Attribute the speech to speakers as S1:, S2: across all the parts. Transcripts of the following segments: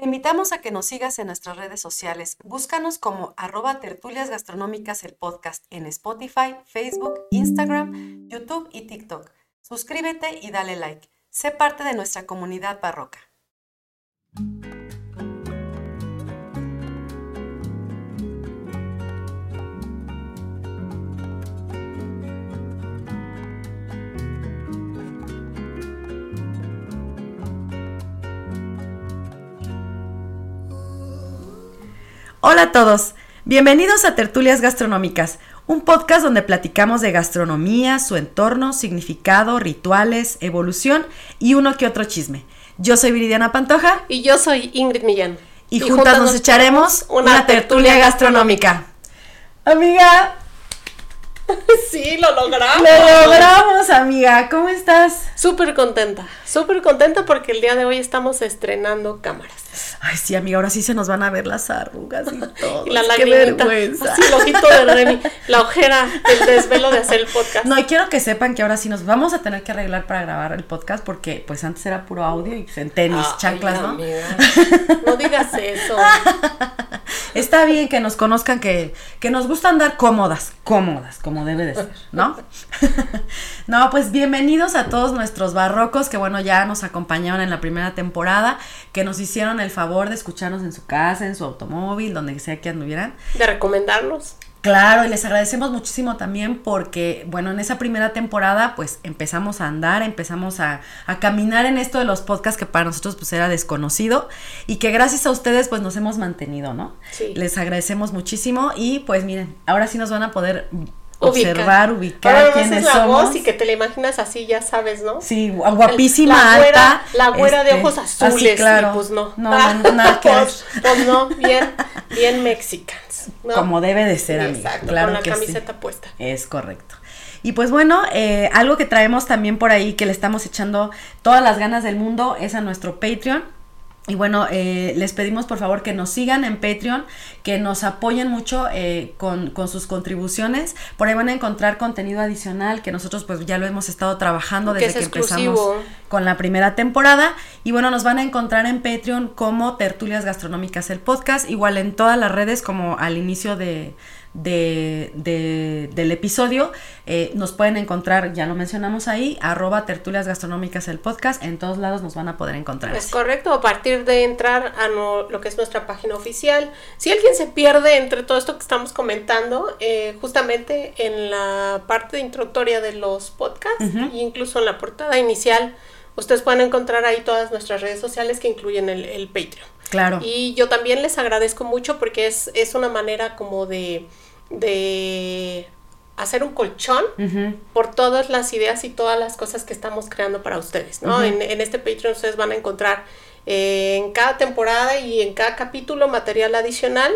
S1: Te invitamos a que nos sigas en nuestras redes sociales. Búscanos como arroba tertulias gastronómicas el podcast en Spotify, Facebook, Instagram, YouTube y TikTok. Suscríbete y dale like. Sé parte de nuestra comunidad barroca. Hola a todos, bienvenidos a Tertulias Gastronómicas, un podcast donde platicamos de gastronomía, su entorno, significado, rituales, evolución y uno que otro chisme. Yo soy Viridiana Pantoja.
S2: Y yo soy Ingrid Millán.
S1: Y, juntas, nos, echaremos una, tertulia gastronómica. Amiga,
S2: Sí, lo logramos.
S1: Lo logramos, amiga. ¿Cómo estás?
S2: Súper contenta, súper contenta porque el día de hoy estamos estrenando cámaras.
S1: Ay, sí, amiga, ahora sí se nos van a ver las arrugas y todo.
S2: y la lagrimita. Así, el ojito de Remy, la ojera, el desvelo de hacer el podcast.
S1: No, y quiero que sepan que ahora sí nos vamos a tener que arreglar para grabar el podcast porque pues antes era puro audio y pues, en tenis, chanclas, ¿no?
S2: No digas eso.
S1: Está bien que nos conozcan que, que nos gusta andar cómodas, cómodas, como debe de ser, ¿no? no, pues bienvenidos a todos nuestros barrocos que bueno, ya nos acompañaron en la primera temporada, que nos hicieron el favor de escucharnos en su casa, en su automóvil, donde sea que anduvieran.
S2: De recomendarnos.
S1: Claro, y les agradecemos muchísimo también porque, bueno, en esa primera temporada pues empezamos a andar, empezamos a, a, caminar en esto de los podcasts que para nosotros pues era desconocido y que gracias a ustedes pues nos hemos mantenido, ¿no? Sí. Les agradecemos muchísimo y pues miren, ahora sí nos van a poder observar, ubicar quiénes
S2: la
S1: somos.
S2: Voz y que te la imaginas así, ya sabes, ¿no?
S1: Sí, guapísima,
S2: la
S1: güera,
S2: alta. La güera de este, ojos azules. Así, claro. pues no.
S1: No, no nada que
S2: pues, pues, no, bien, bien
S1: Como debe de ser, amiga.
S2: Exacto,
S1: claro
S2: con la
S1: que
S2: camiseta
S1: sí.
S2: puesta.
S1: Es correcto. Y pues bueno, eh, algo que traemos también por ahí, que le estamos echando todas las ganas del mundo, es a nuestro Patreon. Y bueno, eh, les pedimos por favor que nos sigan en Patreon, que nos apoyen mucho eh, con, con, sus contribuciones. Por ahí van a encontrar contenido adicional que nosotros pues ya lo hemos estado trabajando desde
S2: que,
S1: empezamos con la primera temporada. Y bueno, nos van a encontrar en Patreon como Tertulias Gastronómicas el podcast, igual en todas las redes como al inicio de, de, de, del episodio. Eh, nos pueden encontrar, ya lo mencionamos ahí, arroba tertulias gastronómicas el podcast. En todos lados nos van a poder encontrar.
S2: Es correcto, a partir de entrar a no, lo que es nuestra página oficial. Si alguien se pierde entre todo esto que estamos comentando, eh, justamente en la parte introductoria de los podcasts, uh -huh. e incluso en la portada inicial, ustedes pueden encontrar ahí todas nuestras redes sociales que incluyen el, el Patreon.
S1: Claro.
S2: Y yo también les agradezco mucho porque es, es una manera como de, de hacer un colchón uh -huh. por todas las ideas y todas las cosas que estamos creando para ustedes, ¿no? Uh -huh. en, en, este Patreon ustedes van a encontrar eh, en cada temporada y en cada capítulo material adicional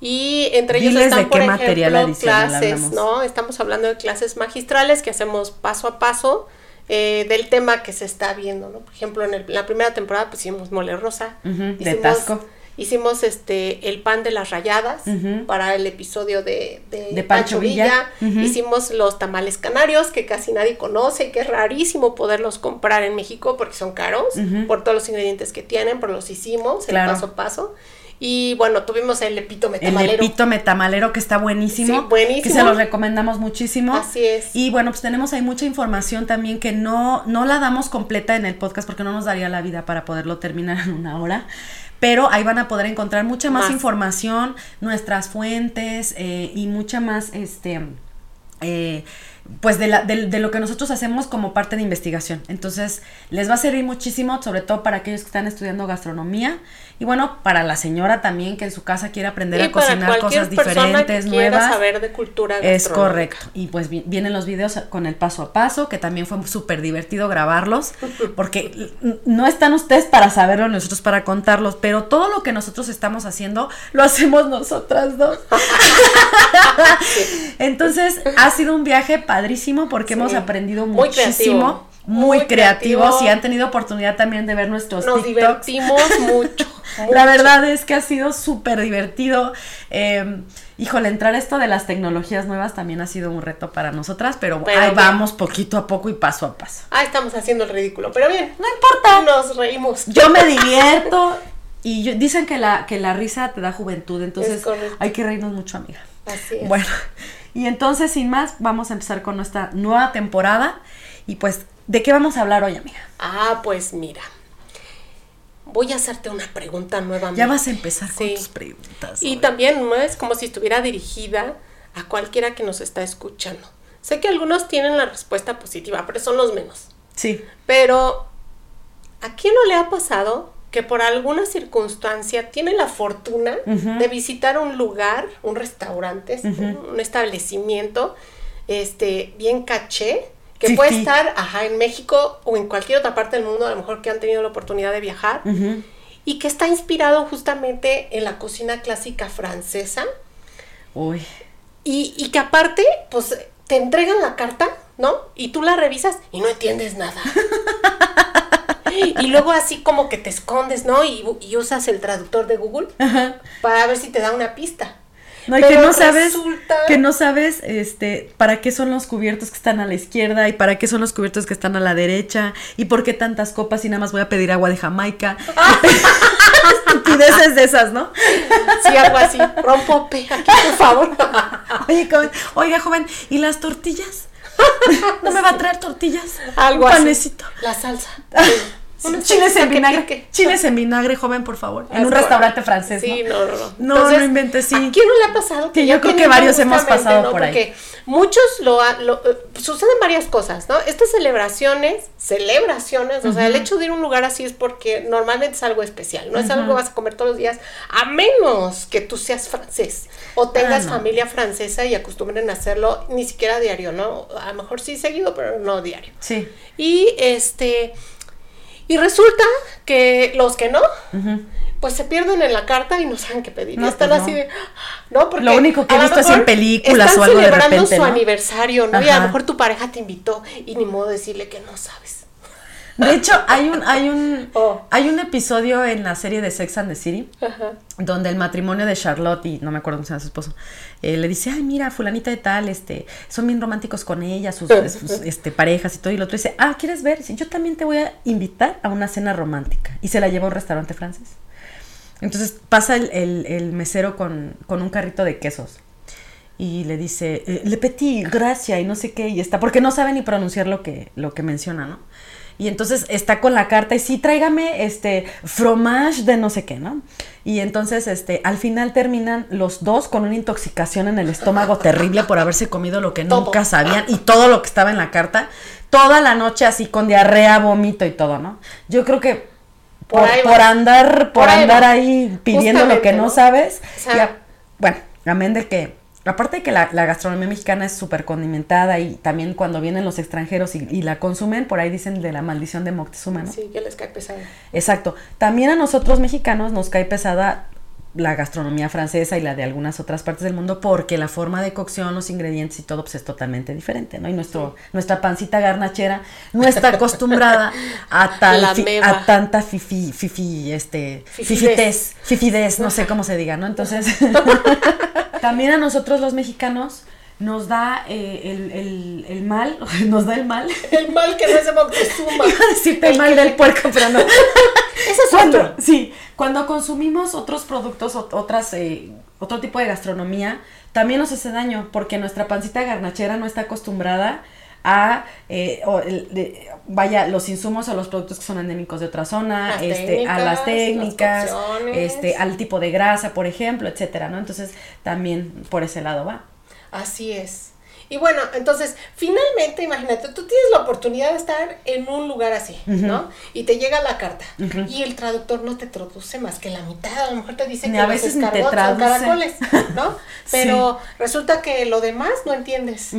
S2: y entre
S1: Diles
S2: ellos están,
S1: de
S2: por
S1: qué
S2: ejemplo, clases. ¿no? Estamos hablando de clases magistrales que hacemos paso a paso eh, del tema que se está viendo, ¿no? Por ejemplo, en el, la primera temporada pues hicimos mole rosa,
S1: uh -huh,
S2: hicimos,
S1: de Tasco.
S2: Hicimos este el pan de las rayadas uh -huh. para el episodio de, de,
S1: de Pancho, Pancho, Villa.
S2: Villa. Uh -huh. Hicimos los tamales canarios, que casi nadie conoce, que es rarísimo poderlos comprar en México porque son caros, por todos los ingredientes que tienen, pero los hicimos
S1: claro.
S2: el paso a paso. Y bueno, tuvimos el epítome tamalero.
S1: El epítome tamalero que está buenísimo.
S2: Sí, buenísimo.
S1: Que se los recomendamos muchísimo.
S2: Así es.
S1: Y bueno, pues tenemos ahí mucha información también que no, no la damos completa en el podcast porque no nos daría la vida para poderlo terminar en una hora pero ahí van a poder encontrar mucha más, más. información, nuestras fuentes eh, y mucha más, este, eh, pues de, la, de, de, lo que nosotros hacemos como parte de investigación. Entonces, les va a servir muchísimo, sobre todo para aquellos que están estudiando gastronomía. Y bueno, para la señora también que en su casa quiere aprender
S2: y
S1: a cocinar cosas diferentes,
S2: que
S1: nuevas.
S2: saber de cultura
S1: Es correcto. Y pues vienen los videos con el paso a paso, que también fue súper divertido grabarlos, porque no están ustedes para saberlo, nosotros para contarlos, pero todo lo que nosotros estamos haciendo, lo hacemos nosotras dos. Entonces, ha sido un viaje padrísimo porque sí. hemos aprendido
S2: Muy
S1: muchísimo.
S2: Creativo.
S1: Muy, muy creativos creativo. y han tenido oportunidad también de ver nuestros
S2: Nos
S1: TikToks.
S2: divertimos mucho, mucho.
S1: La verdad es que ha sido súper divertido. Eh, híjole, entrar esto de las tecnologías nuevas también ha sido un reto para nosotras, pero, pero ahí bien. vamos poquito a poco y paso a paso.
S2: Ah, estamos haciendo el ridículo, pero bien.
S1: No importa.
S2: Nos reímos.
S1: Yo me divierto. Y dicen que la, que la risa te da juventud, entonces hay que reírnos mucho, amiga.
S2: Así es.
S1: Bueno, y entonces, sin más, vamos a empezar con nuestra nueva temporada. Y pues, ¿de qué vamos a hablar hoy, amiga?
S2: Ah, pues mira. Voy a hacerte una pregunta nuevamente.
S1: Ya vas a empezar con tus preguntas.
S2: Y también no es como si estuviera dirigida a cualquiera que nos está escuchando. Sé que algunos tienen la respuesta positiva, pero son los menos.
S1: Sí.
S2: Pero, ¿a quién no le ha pasado que por alguna circunstancia tiene la fortuna de visitar un lugar, un restaurante, un establecimiento, este, bien caché, que puede estar, ajá, en México o en cualquier otra parte del mundo, a lo mejor que han tenido la oportunidad de viajar, y que está inspirado justamente en la cocina clásica francesa.
S1: Uy.
S2: Y, y que aparte, pues, te entregan la carta, ¿no? Y tú la revisas y no entiendes nada. y luego así como que te escondes, ¿no? Y, usas el traductor de Google para ver si te da una pista.
S1: No, y que no sabes, que no sabes, este, para qué son los cubiertos que están a la izquierda y para qué son los cubiertos que están a la derecha y por qué tantas copas y nada más voy a pedir agua de Jamaica. Estupideces de esas, ¿no?
S2: Sí, algo así. Rompo aquí, por favor.
S1: Oye, oiga, joven, ¿y las tortillas? ¿No me va a traer tortillas?
S2: Algo
S1: Un panecito.
S2: La salsa.
S1: chiles en vinagre. Chiles en vinagre, joven, por favor. En un restaurante francés.
S2: Sí, no, no, no.
S1: No, no inventes, sí. ¿A
S2: quién no le ha pasado?
S1: Que, yo creo que varios hemos pasado por ahí. Porque
S2: muchos lo, lo eh, suceden varias cosas, ¿no? Estas celebraciones, celebraciones, o sea, el hecho de ir a un lugar así es porque normalmente es algo especial, no es algo que vas a comer todos los días, a menos que tú seas francés o tengas ah, familia francesa y acostumbren a hacerlo ni siquiera diario, ¿no? A lo mejor sí seguido, pero no diario.
S1: Sí.
S2: Y este y resulta que los que no, pues se pierden en la carta y no saben qué pedir. y están pues así de, no, porque
S1: lo único que he visto es en películas o algo de repente.
S2: celebrando su aniversario, ¿no? Y a lo mejor tu pareja te invitó y ni modo decirle que no sabes.
S1: De hecho, hay un, hay un, oh. hay un episodio en la serie de Sex and the City donde el matrimonio de Charlotte y no me acuerdo cómo se llama su esposo eh, le dice, ay mira, fulanita de tal, este, son bien románticos con ella, sus, este, parejas y todo. Y el otro dice, ah, ¿quieres ver? yo también te voy a invitar a una cena romántica. Y se la lleva a un restaurante francés. Entonces pasa el, mesero con, con un carrito de quesos y le dice, eh, le petit, gracias, y no sé qué, y está, porque no sabe ni pronunciar lo que, lo que menciona, ¿no? Y entonces está con la carta y sí, tráigame este fromage de no sé qué, ¿no? Y entonces este al final terminan los dos con una intoxicación en el estómago terrible por haberse comido lo que nunca sabían y todo lo que estaba en la carta, toda la noche así con diarrea, vómito y todo, ¿no? Yo creo que por, andar por, andar ahí pidiendo lo que no, sabes, bueno, amén de que Aparte de que la, gastronomía mexicana es súper condimentada y también cuando vienen los extranjeros y, la consumen, por ahí dicen de la maldición de Moctezuma, ¿no?
S2: Sí, que les cae pesada.
S1: Exacto. También a nosotros mexicanos nos cae pesada la gastronomía francesa y la de algunas otras partes del mundo porque la forma de cocción, los ingredientes y todo pues es totalmente diferente, ¿no? Y nuestro, nuestra pancita garnachera no está acostumbrada a tal a tanta fifi, fifi, este, fifidez, fifidez, no sé cómo se diga, ¿no? Entonces También a nosotros los mexicanos nos da eh, el, el, mal, nos da el mal.
S2: El mal que no es de Moctezuma.
S1: Iba a decirte el mal del puerco, pero no.
S2: Eso es
S1: cuando, Sí, cuando consumimos otros productos, otras, eh, otro tipo de gastronomía, también nos hace daño, porque nuestra pancita garnachera no está acostumbrada a eh, vaya los insumos o los productos que son endémicos de otra zona, este, a las técnicas, este, al tipo de grasa, por ejemplo, etcétera, ¿no? Entonces también por ese lado va.
S2: Así es. Y bueno, entonces, finalmente, imagínate, tú tienes la oportunidad de estar en un lugar así, ¿no? Y te llega la carta y el traductor no te traduce más que la mitad, a lo mejor te dice que
S1: a veces ni te traduce.
S2: caracoles, ¿no? Pero resulta que lo demás no entiendes.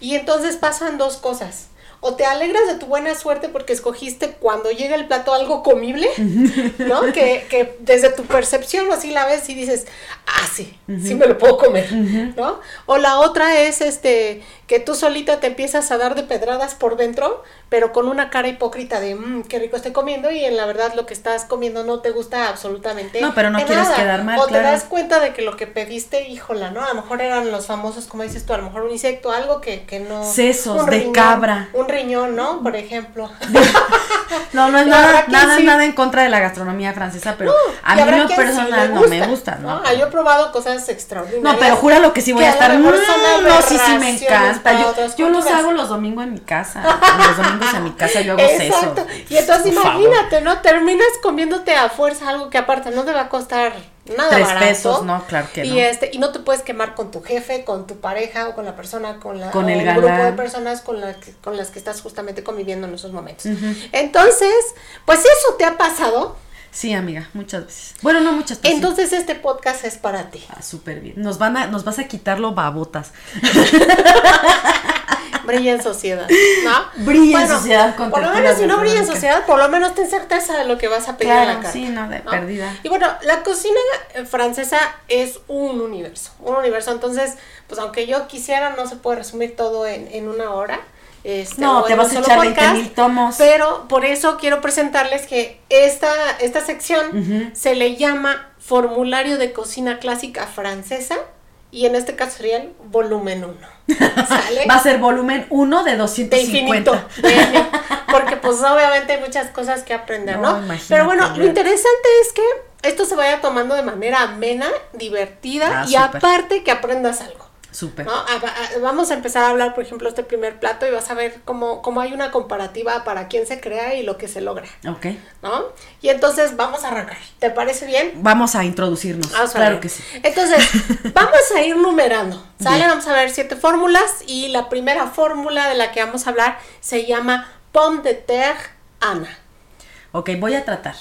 S2: Y entonces pasan dos cosas. O te alegras de tu buena suerte porque escogiste cuando llega el plato algo comible, ¿no? que, que desde tu percepción así la ves y dices, ah, sí, sí me lo puedo comer, ¿no? O la otra es este, que tú solita te empiezas a dar de pedradas por dentro, pero con una cara hipócrita de, mmm, qué rico estoy comiendo y en la verdad lo que estás comiendo no te gusta absolutamente
S1: No, pero no quieres quedar mal,
S2: O te das cuenta de que lo que pediste, híjola, ¿no? A lo mejor eran los famosos, como dices tú, a lo mejor un insecto, algo que, que no...
S1: Sesos de cabra.
S2: Un un riñón, ¿no? Por ejemplo.
S1: no, no es nada, nada,
S2: sí.
S1: nada en contra de la gastronomía francesa, pero a mí lo
S2: sí
S1: personal no me gusta, ¿no?
S2: Ah, yo he probado cosas extraordinarias.
S1: No, pero júralo que sí voy
S2: que
S1: a
S2: lo
S1: estar. "Mm, no, sí, sí me encanta. Yo, yo los hago los domingos en mi casa. Los domingos en mi casa yo hago
S2: Exacto.
S1: eso.
S2: Y entonces
S1: Por favor.
S2: imagínate, ¿no? Terminas comiéndote a fuerza algo que aparte no te va a costar nada
S1: Tres
S2: barato.
S1: pesos, no, claro que
S2: y
S1: no.
S2: este y no te puedes quemar con tu jefe, con tu pareja o con la persona con la
S1: Con el
S2: grupo de personas con la que, con las que estás justamente conviviendo en esos momentos. Entonces, pues eso te ha pasado.
S1: Sí, amiga, muchas veces. Bueno, no muchas veces.
S2: Entonces este podcast es para ti.
S1: Ah, súper bien. Nos van a, nos vas a quitar lo babotas.
S2: Brilla en sociedad, ¿no?
S1: Brilla en sociedad con
S2: Por lo menos si no brilla en sociedad, por lo menos ten certeza de lo que vas a pedir en la
S1: Claro,
S2: carta.
S1: sí, no, de perdida.
S2: Y bueno, la cocina eh, francesa es un universo, un universo. Entonces, pues aunque yo quisiera, no se puede resumir todo en, en una hora. Este,
S1: No, te vas a echar 20
S2: podcast,
S1: mil tomos.
S2: Pero por eso quiero presentarles que esta, esta sección se le llama Formulario de Cocina Clásica Francesa y en este caso sería el volumen 1. ¿Sale?
S1: Va a ser volumen 1 de
S2: de
S1: 250.
S2: infinito. de- porque pues obviamente hay muchas cosas que aprender,
S1: No,
S2: Pero bueno, lo interesante es que esto se vaya tomando de manera amena, divertida
S1: Ah,
S2: y aparte que aprendas algo.
S1: Súper.
S2: ¿no? A- a- vamos a empezar a hablar, por ejemplo, este primer plato y vas a ver cómo, cómo hay una comparativa para quién se crea y lo que se logra,
S1: Ok.
S2: ¿no? Y entonces vamos a arrancar. ¿Te parece bien?
S1: Vamos a introducirnos.
S2: Vamos a
S1: claro
S2: ver.
S1: que sí.
S2: Entonces, vamos a ir numerando, ¿sale?
S1: Bien.
S2: Vamos a ver siete fórmulas y la primera fórmula de la que vamos a hablar se llama pomme de terre Ana.
S1: Ok, voy a tratar.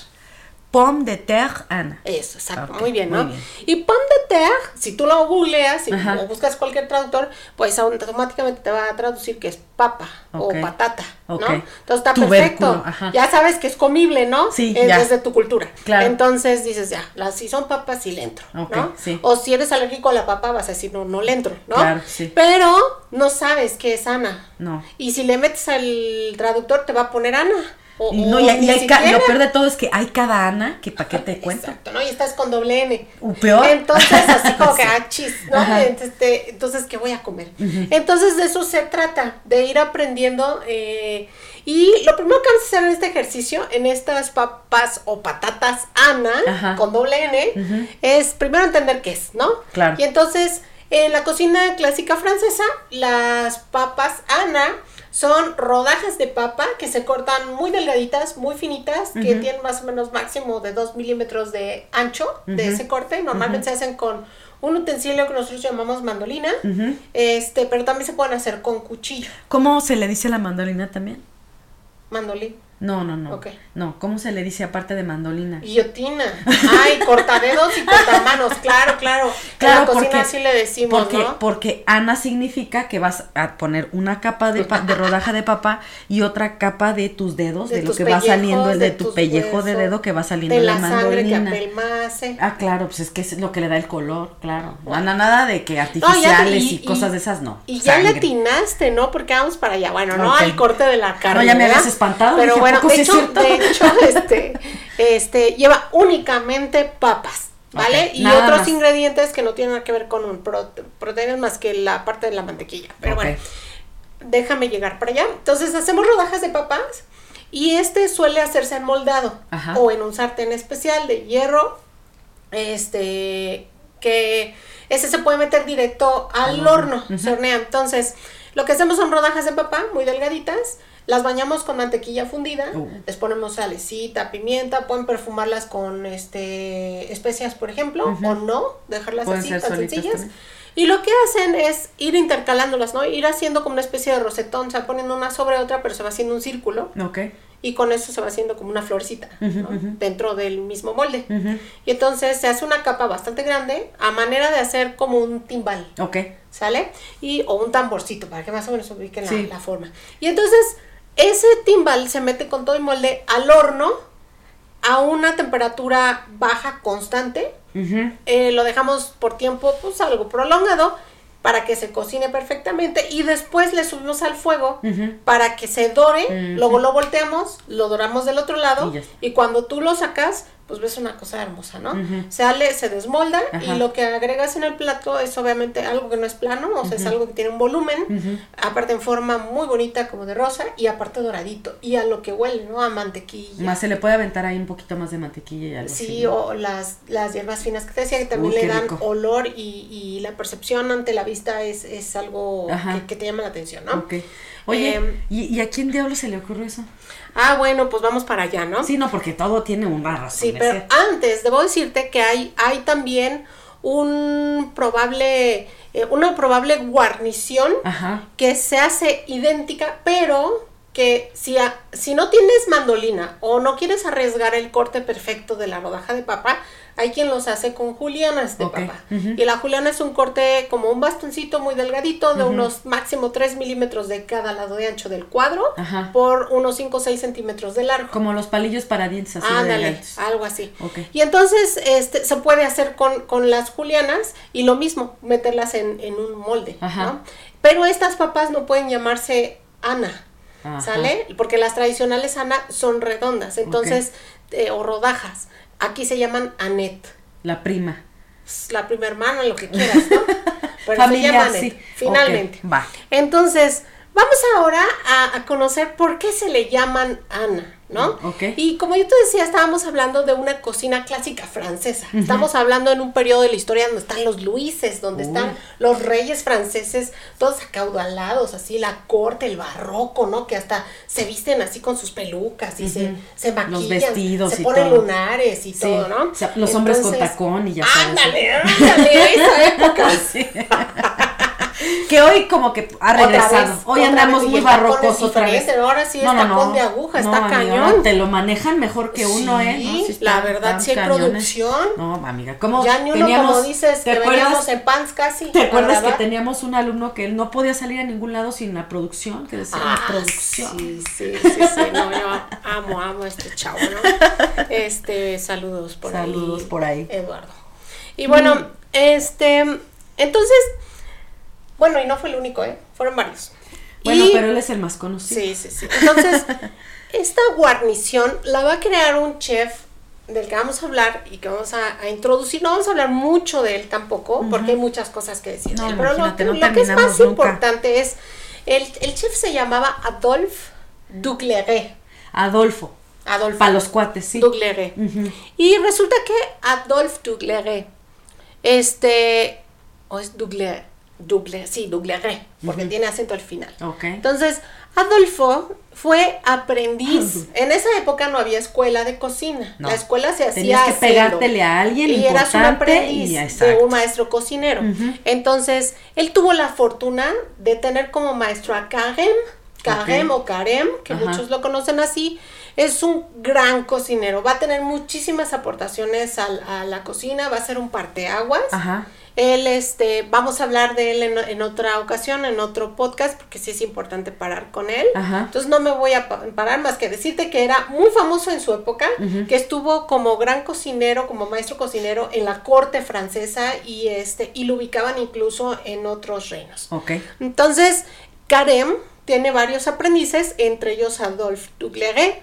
S1: Pomme de terre Ana.
S2: Eso, exacto, muy bien, ¿no?
S1: muy bien.
S2: Y pomme de terre, si tú lo googleas si- o buscas cualquier traductor, pues automáticamente te va a traducir que es papa o patata, ¿no? Entonces está
S1: Tubérculo,
S2: perfecto.
S1: ajá.
S2: Ya sabes que es comible, ¿no?
S1: Sí,
S2: Es
S1: ya.
S2: desde tu cultura.
S1: Claro.
S2: Entonces dices, ya, las, si son papas, sí le entro, ¿no?
S1: sí.
S2: O si eres alérgico a la papa, vas a decir, no, no le entro, ¿no?
S1: Claro, sí.
S2: Pero no sabes qué es Ana.
S1: No.
S2: Y si le metes al traductor, te va a poner Ana. O,
S1: no, y, hay
S2: siquiera.
S1: lo peor de todo es que hay cada Ana que para qué te cuento.
S2: Exacto, ¿no? Y estás con doble N.
S1: ¿O peor?
S2: Entonces, así como que, ah, chis, ¿no? Este, entonces, ¿qué voy a comer? Entonces, de eso se trata, de ir aprendiendo. eh, y lo primero que vamos a hacer en este ejercicio, en estas papas o patatas Ana,
S1: Ajá.
S2: con doble N, es primero entender qué es, ¿no?
S1: Claro.
S2: Y entonces, en la cocina clásica francesa, las papas Ana son rodajas de papa que se cortan muy delgaditas, muy finitas, que tienen más o menos máximo de 2 milímetros de ancho de ese corte. Normalmente se hacen con un utensilio que nosotros llamamos mandolina, este, pero también se pueden hacer con cuchillo,
S1: ¿Cómo se le dice a la mandolina también?
S2: mandolín.
S1: No, no, no.
S2: Ok.
S1: No, ¿cómo se le dice aparte de mandolina?
S2: Guillotina. Ay, cortadedos y cortamanos, claro, claro. en la cocina así le decimos,
S1: porque,
S2: ¿no?
S1: porque Ana significa que vas a poner una capa de, pa- de rodaja de papa y otra capa de tus dedos, de,
S2: De
S1: lo que va saliendo, de,
S2: de
S1: tu pellejo de dedo que va saliendo
S2: de la
S1: la
S2: sangre que
S1: mandolina.
S2: apelmace.
S1: Ah, claro, pues es que es lo que le da el color, claro. Ana, nada de que
S2: No,
S1: artificiales y, cosas de esas, no.
S2: Y ya le atinaste, ¿no? Porque vamos para allá. Bueno, no al corte de la carne.
S1: ya me habías espantado,
S2: Pero
S1: dije, ¿a
S2: bueno, de hecho,
S1: cierto?
S2: de hecho, este, este, lleva únicamente papas. ¿Vale? Y otros
S1: más.
S2: ingredientes que no tienen nada que ver con un prote- proteínas más que la parte de la mantequilla. Pero bueno, déjame llegar para allá. Entonces hacemos rodajas de papas y este suele hacerse en moldado
S1: Ajá.
S2: o en un sartén especial de hierro, este, que ese se puede meter directo al horno, se hornea. Entonces, lo que hacemos son rodajas de papa muy delgaditas, las bañamos con mantequilla fundida,
S1: Uh.
S2: les ponemos salecita, pimienta, pueden perfumarlas con este especias, por ejemplo, o no, dejarlas
S1: Pueden
S2: así tan sencillas.
S1: también.
S2: Y lo que hacen es ir intercalándolas, ¿no? Ir haciendo como una especie de rosetón, o sea, poniendo una sobre otra, pero se va haciendo un círculo
S1: Ok.
S2: y con eso se va haciendo como una florecita ¿no? dentro del mismo molde. Y entonces se hace una capa bastante grande a manera de hacer como un timbal,
S1: Ok.
S2: ¿sale? Y, o un tamborcito para que más o menos ubiquen la forma. Y entonces ese timbal se mete con todo el molde al horno a una temperatura baja constante. Eh, lo dejamos por tiempo pues algo prolongado para que se cocine perfectamente y después le subimos al fuego para que se dore, luego lo volteamos, lo doramos del otro lado
S1: Y
S2: y cuando tú lo sacas, pues ves una cosa hermosa, ¿no? Sale, se desmolda y lo que agregas en el plato es obviamente algo que no es plano, o sea, es algo que tiene un volumen, aparte en forma muy bonita como de rosa y aparte doradito y a lo que huele, ¿no? A mantequilla.
S1: Más se le puede aventar ahí un poquito más de mantequilla y algo
S2: Sí, o las, las hierbas finas que te decía que también le dan olor y, y, la percepción ante la vista es, es algo que, te llama la atención, ¿no?
S1: Ok. Oye, em, ¿y, ¿y a quién diablo se le ocurrió eso?
S2: ah, bueno, pues vamos para allá, ¿no?
S1: Sí, no, porque todo tiene una razón.
S2: Sí, pero antes debo decirte que hay, hay también un probable, eh, una probable guarnición que se hace idéntica, pero que si, si no tienes mandolina o no quieres arriesgar el corte perfecto de la rodaja de papa, hay quien los hace con julianas de papa. Y la juliana es un corte como un bastoncito muy delgadito de unos máximo 3 milímetros de cada lado de ancho del cuadro por unos 5 o 6 centímetros de largo.
S1: Como los palillos para dientes así.
S2: Ándale, algo así. Y entonces este, se puede hacer con, con, las julianas y lo mismo, meterlas en, en un molde. ¿no? Pero estas papas no pueden llamarse Ana. ¿Sale? Porque las tradicionales Ana son redondas, entonces, eh, o rodajas. Aquí se llaman Anet.
S1: La prima.
S2: La prima hermana, lo que quieras, ¿no? Pero Familia, se llama Anet, finalmente. va. Entonces, vamos ahora a, a conocer por qué se le llaman Ana. ¿No? Y como yo te decía, estábamos hablando de una cocina clásica francesa. Estamos hablando en un periodo de la historia donde están los Luises, donde están los reyes franceses, todos acaudalados, así la corte, el barroco, ¿no? Que hasta se visten así con sus pelucas y se, se maquillan, los vestidos se ponen lunares y todo, ¿no?
S1: los hombres con tacón y ya
S2: sabes. Ándale, ándale, esa época.
S1: que hoy como que ha regresado. hoy andamos muy barrocos otra vez.
S2: Ahora sí es tacón de aguja, está cañón.
S1: te lo manejan mejor que uno, ¿eh?
S2: Sí, la verdad, sí hay producción.
S1: No, amiga, como
S2: Ya ni uno, como dices, que veníamos en pants casi.
S1: ¿Te acuerdas que teníamos un alumno que no podía salir a ningún lado sin la producción? Que decía,
S2: ah,
S1: producción.
S2: Sí, sí, sí, sí, no, yo amo, amo a este chavo, ¿no? Este, saludos por
S1: ahí. Saludos por ahí.
S2: Eduardo. Y bueno, mm. este, entonces bueno, y no fue el único, ¿eh? Fueron varios.
S1: Bueno, pero él es el más conocido.
S2: Sí, sí, sí. Entonces, esta guarnición la va a crear un chef del que vamos a hablar y que vamos a, introducir. No vamos a hablar mucho de él tampoco, porque hay muchas cosas que decir. No, pero lo, que es más importante es, el, el, chef se llamaba Adolphe Ducleré.
S1: Adolfo.
S2: Adolfo.
S1: Para los cuates, sí.
S2: Ducleré. Y resulta que Adolphe Ducleré, este, o es Ducleré, Double, sí, Dougleré, porque tiene acento al final. Entonces, Adolfo fue aprendiz. en esa época no había escuela de cocina. La escuela se hacía
S1: Tenías que pegártele a alguien y eras un aprendiz
S2: de un maestro cocinero. Entonces, él tuvo la fortuna de tener como maestro a Karem, Karem o Karem, que muchos lo conocen así. Es un gran cocinero, va a tener muchísimas aportaciones a, a la cocina, va a ser un parteaguas. Ajá él, este, vamos a hablar de él en, otra ocasión, en otro podcast, porque sí es importante parar con él. Entonces no me voy a parar más que decirte que era muy famoso en su época, que estuvo como gran cocinero, como maestro cocinero en la corte francesa y este, y lo ubicaban incluso en otros reinos.
S1: Okay.
S2: Entonces, Karem, tiene varios aprendices, entre ellos Adolphe Ducleré,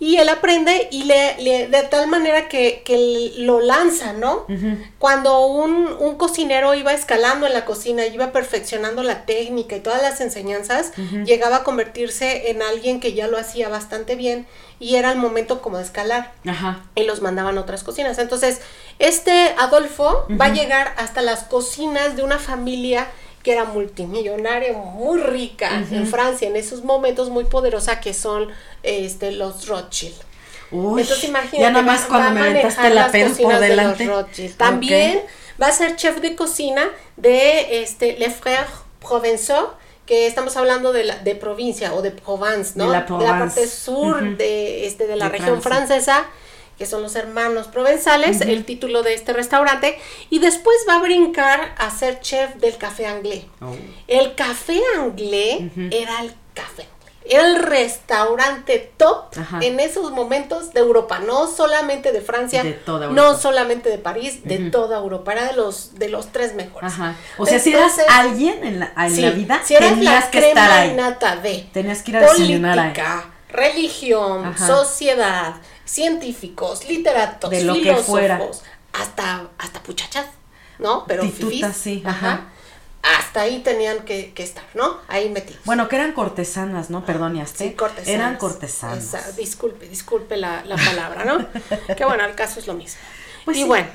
S2: y él aprende y le, de tal manera que, que lo lanza, ¿no? Cuando un, un, cocinero iba escalando en la cocina, iba perfeccionando la técnica y todas las enseñanzas, llegaba a convertirse en alguien que ya lo hacía bastante bien y era el momento como de escalar. Y los mandaban a otras cocinas. Entonces, este Adolfo va a llegar hasta las cocinas de una familia que era multimillonaria, muy rica en Francia en esos momentos, muy poderosa, que son este, los Rothschild.
S1: Entonces imagínate, ya nada más cuando me aventaste la por delante.
S2: También va a ser chef de cocina de este, Le Frères Provençaux, que estamos hablando de, la, de provincia o de Provence, ¿no? De la, parte sur de, este, de la región francesa que son los hermanos provenzales, el título de este restaurante, y después va a brincar a ser chef del café anglais. Oh. El café anglais era el café el restaurante top en esos momentos de Europa, no solamente de Francia, no solamente de París, de toda Europa, era de los de los tres mejores.
S1: O sea, si eras alguien en la, en la vida, si tenías que estar ahí.
S2: de
S1: tenías que ir a
S2: política, religión, sociedad, científicos, literatos,
S1: De lo que
S2: filósofos,
S1: fuera.
S2: hasta, hasta puchachas, ¿no? Pero
S1: Titutas,
S2: fifís,
S1: sí,
S2: ajá.
S1: ajá.
S2: Hasta ahí tenían que, que estar, ¿no? Ahí metidos.
S1: Bueno, que eran cortesanas, ¿no? Perdón, ya
S2: Sí, cortesanas.
S1: Eran cortesanas.
S2: Esa- disculpe, disculpe la, la palabra, ¿no? que bueno, el caso es lo mismo.
S1: Pues
S2: y
S1: sí.
S2: bueno,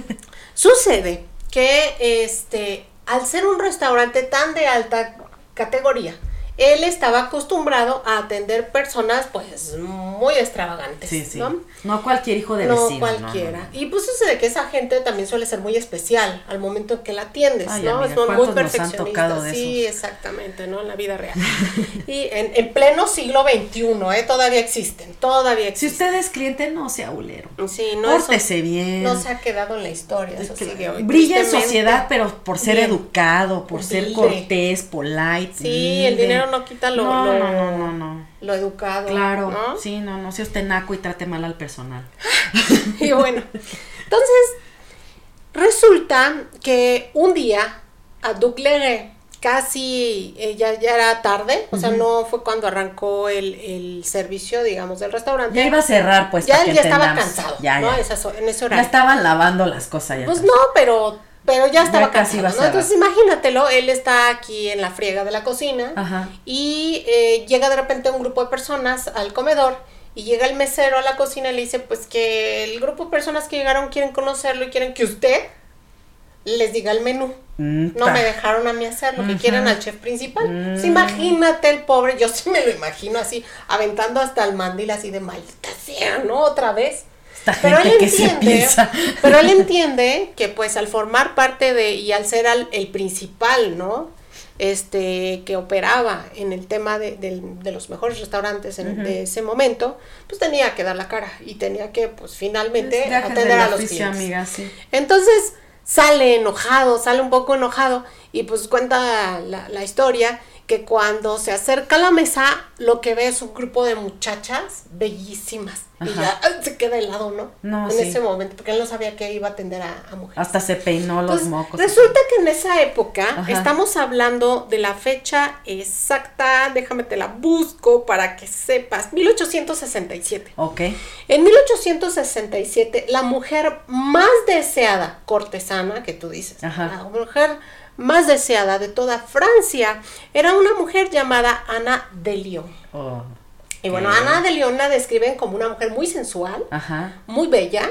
S2: sucede que este, al ser un restaurante tan de alta categoría, él estaba acostumbrado a atender personas pues muy extravagantes,
S1: Sí, sí.
S2: ¿no?
S1: No cualquier hijo de
S2: No
S1: vecino.
S2: cualquiera.
S1: no, no.
S2: Y pues sucede que esa gente también suele ser muy especial al momento en que la atiendes,
S1: Ay,
S2: ¿no?
S1: amiga,
S2: es muy, muy
S1: ¿cuántos nos han
S2: perfeccionista.
S1: tocado de
S2: sí, exactamente, ¿no? En la vida real. y en, en pleno siglo XXI, ¿eh? Todavía existen, todavía
S1: Si
S2: existen.
S1: usted es cliente, no sea bulero.
S2: Sí, no,
S1: Pórtese bien.
S2: no se ha quedado en la historia, eso sigue hoy.
S1: Brilla en sociedad, pero por ser
S2: Bien.
S1: educado, por ser cortés, polite.
S2: Sí, el
S1: humilde.
S2: Dinero no quita lo,
S1: No,
S2: lo,
S1: no, no, no,
S2: lo educado.
S1: Claro,
S2: ¿no?
S1: sí, no, no sea usted naco y trate mal al personal.
S2: Y bueno, entonces resulta que un día a Duc Legué, casi eh, ya, ya era tarde, o sea, no fue cuando arrancó el, el servicio, digamos, del restaurante.
S1: Ya iba a cerrar, pues,
S2: ya él ya estaba cansado,
S1: Ya,
S2: ¿no?
S1: ya.
S2: Esas en ese
S1: Ya
S2: horario.
S1: estaban lavando las cosas ya.
S2: Pues
S1: atrás.
S2: no, pero, pero ya estaba
S1: casi
S2: cansado,
S1: iba a
S2: ¿no? Entonces imagínatelo, él está aquí en la friega de la cocina
S1: Ajá.
S2: y eh, llega de repente un grupo de personas al comedor y llega el mesero a la cocina y le dice pues que el grupo de personas que llegaron quieren conocerlo y quieren que usted les diga el menú.
S1: Mm,
S2: No me dejaron a mí hacer lo que
S1: Ujú.
S2: quieren al chef principal.
S1: Mm.
S2: Pues imagínate el pobre, yo sí me lo imagino así, aventando hasta el mandil así de maldita sea, ¿no? Otra vez.
S1: Esta
S2: Pero él
S1: gente que se
S2: entiende,
S1: piensa.
S2: pero él entiende que pues al formar parte de y al ser al- el principal, ¿no? Este, que operaba en el tema de, de los mejores restaurantes en, de ese momento, pues tenía que dar la cara y tenía que pues finalmente
S1: Gajes
S2: atender a los
S1: oficio,
S2: clientes.
S1: amiga, sí.
S2: Entonces sale enojado, sale un poco enojado y pues cuenta la, la historia que cuando se acerca a la mesa lo que ve es un grupo de muchachas bellísimas y ya se queda helado, ¿no?
S1: No,
S2: en
S1: sí.
S2: ese momento, porque él no sabía que iba a atender a, a mujeres.
S1: Hasta se peinó los
S2: Pues,
S1: mocos.
S2: resulta que en esa época
S1: Ajá.
S2: estamos hablando de la fecha exacta, déjame te la busco para que sepas, 1867.
S1: Ok.
S2: En 1867, la mujer más deseada cortesana, que tú dices,
S1: Ajá.
S2: la mujer más deseada de toda Francia, era una mujer llamada Ana de Lyon.
S1: Oh,
S2: Y bueno. Ana de Lyon la describen como una mujer muy sensual,
S1: Ajá.
S2: muy bella,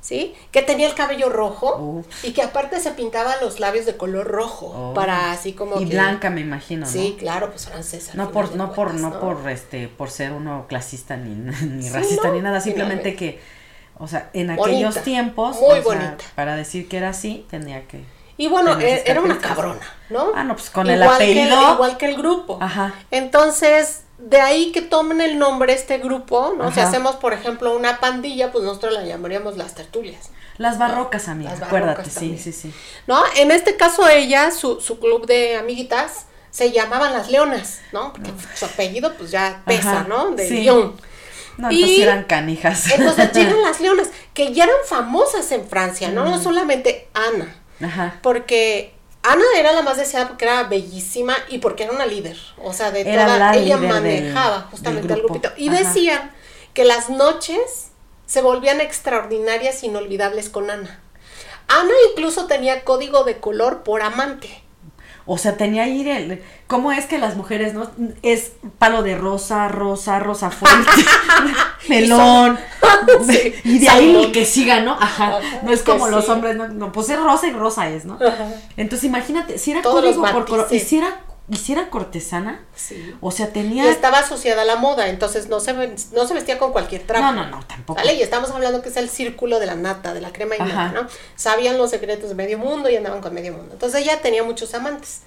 S2: ¿sí? Que tenía el cabello rojo y que aparte se pintaba los labios de color rojo,
S1: Oh.
S2: para así como
S1: Y
S2: que-
S1: blanca, me imagino, ¿no?
S2: Sí, claro, pues francesa.
S1: No por, no por, no por este, por ser uno clasista ni, ni
S2: Sí,
S1: racista
S2: no,
S1: ni nada, simplemente que, o sea, en aquellos
S2: Bonita,
S1: tiempos,
S2: muy
S1: o sea,
S2: bonita.
S1: para decir que era así, tenía que.
S2: Y bueno, e- era una cabrona, ¿no?
S1: Ah, no, pues con el
S2: que
S1: apellido.
S2: igual que el grupo.
S1: Ajá.
S2: Entonces, de ahí que tomen el nombre este grupo, ¿no? Si hacemos, por ejemplo, una pandilla, pues nosotros la llamaríamos las tertulias,
S1: Las barrocas, amiga,
S2: Las
S1: acuérdate,
S2: barrocas
S1: sí,
S2: también.
S1: sí, sí.
S2: ¿no? En este caso ella, su, su club de amiguitas, se llamaban las leonas, ¿no? Porque su apellido, pues ya pesa,
S1: Ajá,
S2: ¿no? De
S1: sí.
S2: León.
S1: No,
S2: Y-
S1: entonces sí eran canijas.
S2: Entonces llegan las leonas, que ya eran famosas en Francia, ¿no? No solamente Ana.
S1: Ajá.
S2: Porque Ana era la más deseada porque era bellísima y porque era una líder. O sea, de
S1: Era
S2: toda.
S1: la
S2: Ella manejaba
S1: del-
S2: justamente
S1: del
S2: al grupito. Y
S1: Ajá.
S2: decían que las noches se volvían extraordinarias, inolvidables con Ana. Ana incluso tenía código de color por amante.
S1: O sea, tenía ahí el. ¿Cómo es que las mujeres, no? Es palo de rosa, rosa, rosa fuerte, melón.
S2: Sí,
S1: y de ahí el que siga, ¿no? Ajá.
S2: Ajá,
S1: No es como los
S2: sí.
S1: hombres, no, no, pues es rosa y rosa es, ¿no? Entonces imagínate, si era
S2: Todos
S1: código por color, y si era, y si era cortesana,
S2: Sí.
S1: o sea,
S2: Y
S1: tenía.
S2: estaba asociada a la moda, entonces no se, no se vestía con cualquier trapo.
S1: No, no, no, tampoco.
S2: ¿Sale? Y estamos hablando que es el círculo de la nata, de la crema y
S1: Ajá.
S2: nata, ¿no? Sabían los secretos de medio mundo y andaban con medio mundo. Entonces ella tenía muchos amantes.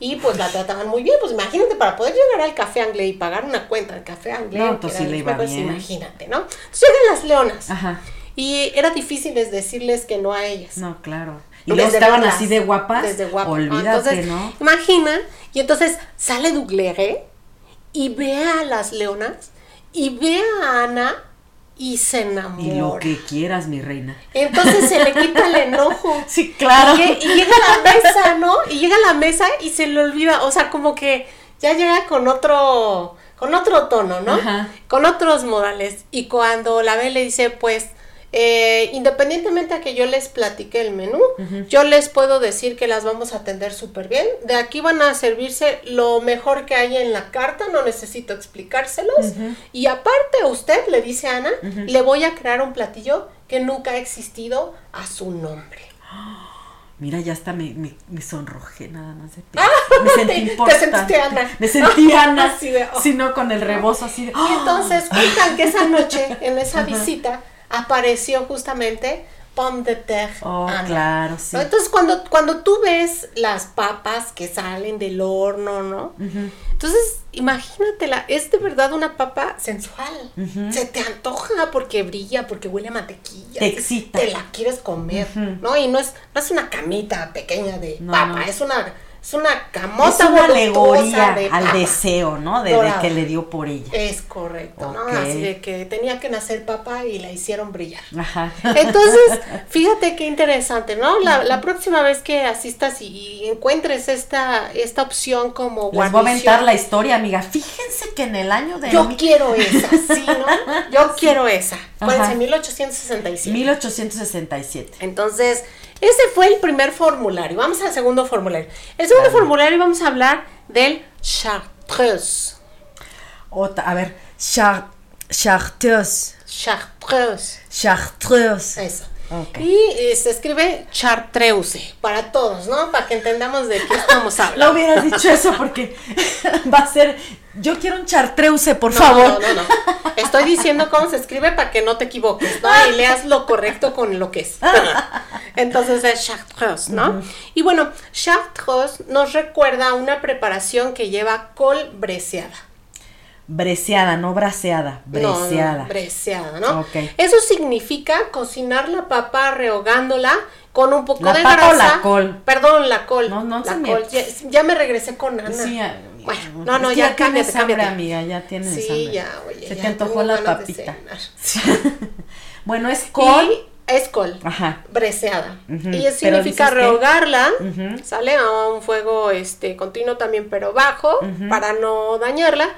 S2: Y pues la trataban muy bien. Pues imagínate, para poder llegar al café anglés y pagar una cuenta del café anglés,
S1: No,
S2: eran
S1: sí le iba bien.
S2: imagínate, ¿no? Entonces llegan las leonas.
S1: Ajá.
S2: Y era difícil decirles que no a ellas.
S1: No, claro. Y luego estaban así de guapas.
S2: Desde guapas.
S1: Olvídate,
S2: Entonces,
S1: ¿no?
S2: Imagina, y entonces sale Dougleré y ve a las leonas y ve a Ana y se enamora.
S1: Y lo que quieras, mi reina.
S2: Entonces se le quita el enojo.
S1: Sí, claro.
S2: Y, lle- y llega a la mesa, ¿no? Y llega a la mesa y se le olvida, o sea, como que ya llega con otro con otro tono, ¿no? Con otros modales. Y cuando la ve le dice, pues, eh, independientemente a que yo les platique el menú, yo les puedo decir que las vamos a atender súper bien. De aquí van a servirse lo mejor que hay en la carta, no necesito explicárselos. Y aparte, usted le dice a Ana, le voy a crear un platillo que nunca ha existido a su nombre.
S1: Mira, ya hasta me, me, me sonrojé nada más de
S2: ah, Me sentí importante. Ana.
S1: Me sentí Ana, así de, oh. sino con el rebozo así de...
S2: Y entonces cuentan que esa noche, en esa visita, apareció justamente pomme de terre.
S1: Oh, claro, sí.
S2: Entonces, cuando, cuando tú ves las papas que salen del horno, ¿no? Entonces, imagínatela, es de verdad una papa sensual. Se te antoja porque brilla, porque huele a mantequilla.
S1: Te excita.
S2: Te la quieres comer, ¿no? Y no es, no es una camita pequeña de papa, es una es una camota
S1: es una alegoría al deseo, ¿no? De, que le dio por ella.
S2: Es correcto, ¿no? Así de que tenía que nacer papá y la hicieron brillar. Ajá. Entonces, fíjate qué interesante, ¿no? La, la próxima vez que asistas y, encuentres esta, esta opción como
S1: Les voy a aventar la historia, amiga. Fíjense que en el año de...
S2: Yo quiero esa, sí, ¿no? Yo quiero esa. en 1867.
S1: 1867.
S2: Entonces... Ese fue el primer formulario. Vamos al segundo formulario. El segundo formulario vamos a hablar del chartreuse.
S1: a ver, char, chartreuse.
S2: Chartreuse.
S1: Chartreuse.
S2: Eso. Y eh, se escribe chartreuse para todos, ¿no? Para que entendamos de qué estamos hablando.
S1: No hubieras dicho eso porque va a ser yo quiero un chartreuse, por favor.
S2: No, no, no. Estoy diciendo cómo se escribe para que no te equivoques, ¿no? Y leas lo correcto con lo que es. Entonces es chartreuse, ¿no? Y bueno, chartreuse nos recuerda una preparación que lleva col breceada.
S1: Breceada, no braseada, breceada.
S2: No, breceada, ¿no? Okay. Eso significa cocinar la papa rehogándola con un poco de grasa. O la col. Perdón, la col. No, no la col. Ya, me regresé con Ana. Sí, bueno, no, no, ya,
S1: ya tienes hambre, amiga, ya tienes sí,
S2: ya, oye.
S1: Se te antojó la papita. bueno, es col.
S2: es col, Ajá. breseada. Y eso significa rehogarla, sale a un fuego este continuo también, pero bajo, para no dañarla.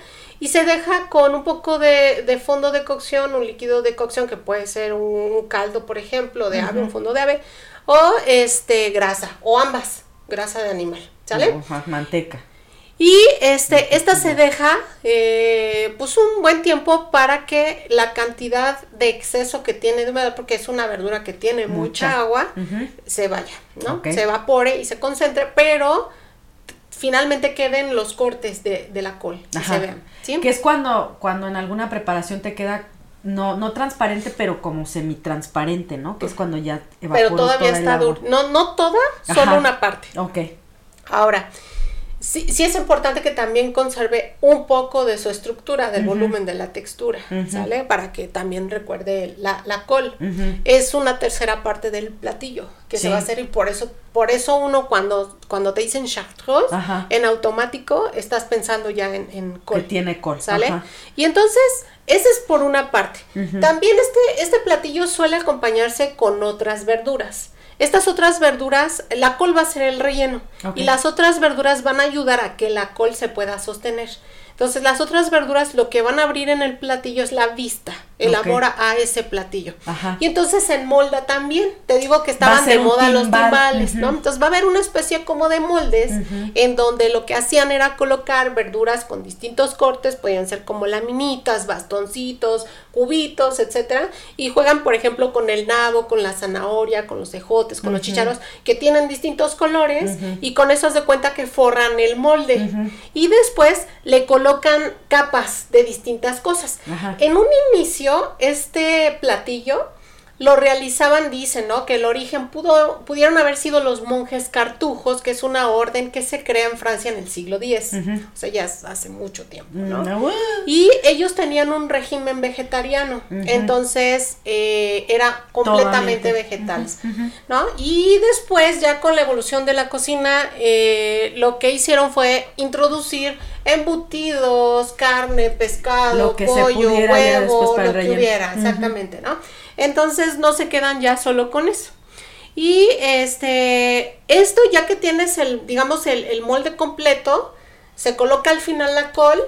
S2: Y se deja con un poco de, de, fondo de cocción, un líquido de cocción que puede ser un, caldo, por ejemplo, de ave, un fondo de ave, o este grasa, o ambas, grasa de animal, ¿sale?
S1: manteca.
S2: Y este, esta se deja eh, pues un buen tiempo para que la cantidad de exceso que tiene de humedad, porque es una verdura que tiene mucha, agua, se vaya, ¿no? Se evapore y se concentre, pero finalmente queden los cortes de, la col y se vean.
S1: Que es cuando, cuando en alguna preparación te queda no, no transparente, pero como semitransparente, ¿no? Que es cuando ya
S2: evapora Pero todavía está duro. No, no toda, solo una parte.
S1: Ok.
S2: Ahora, sí, sí es importante que también conserve un poco de su estructura, del volumen, de la textura, ¿sale? Para que también recuerde la, la col. Es una tercera parte del platillo que se va a hacer y por eso, por eso uno cuando, cuando te dicen chartreuse, en automático estás pensando ya en, en col.
S1: Que tiene col.
S2: ¿Sale? Y entonces, ese es por una parte. También este, este platillo suele acompañarse con otras verduras. Estas otras verduras, la col va a ser el relleno y las otras verduras van a ayudar a que la col se pueda sostener. Entonces las otras verduras lo que van a abrir en el platillo es la vista, elabora a ese platillo. Y entonces en molda también. Te digo que estaban de moda los timbales, ¿no? Entonces va a haber una especie como de moldes en donde lo que hacían era colocar verduras con distintos cortes, podían ser como laminitas, bastoncitos, cubitos, etcétera, y juegan, por ejemplo, con el nabo, con la zanahoria, con los ejotes, con los chicharos, que tienen distintos colores, y con eso se cuenta que forran el molde. Y después le colocan capas de distintas cosas. En un inicio, este platillo lo realizaban, dicen, ¿no? Que el origen pudo, pudieron haber sido los monjes cartujos, que es una orden que se crea en Francia en el siglo X. O sea, ya hace mucho tiempo, ¿no? Mm, y ellos tenían un régimen vegetariano, entonces eh, era completamente vegetales, ¿no? Y después, ya con la evolución de la cocina, eh, lo que hicieron fue introducir embutidos, carne, pescado, pollo, huevo, lo que hubiera, exactamente, ¿no? Entonces no se quedan ya solo con eso. Y este, esto ya que tienes el, digamos, el, molde completo, se coloca al final la col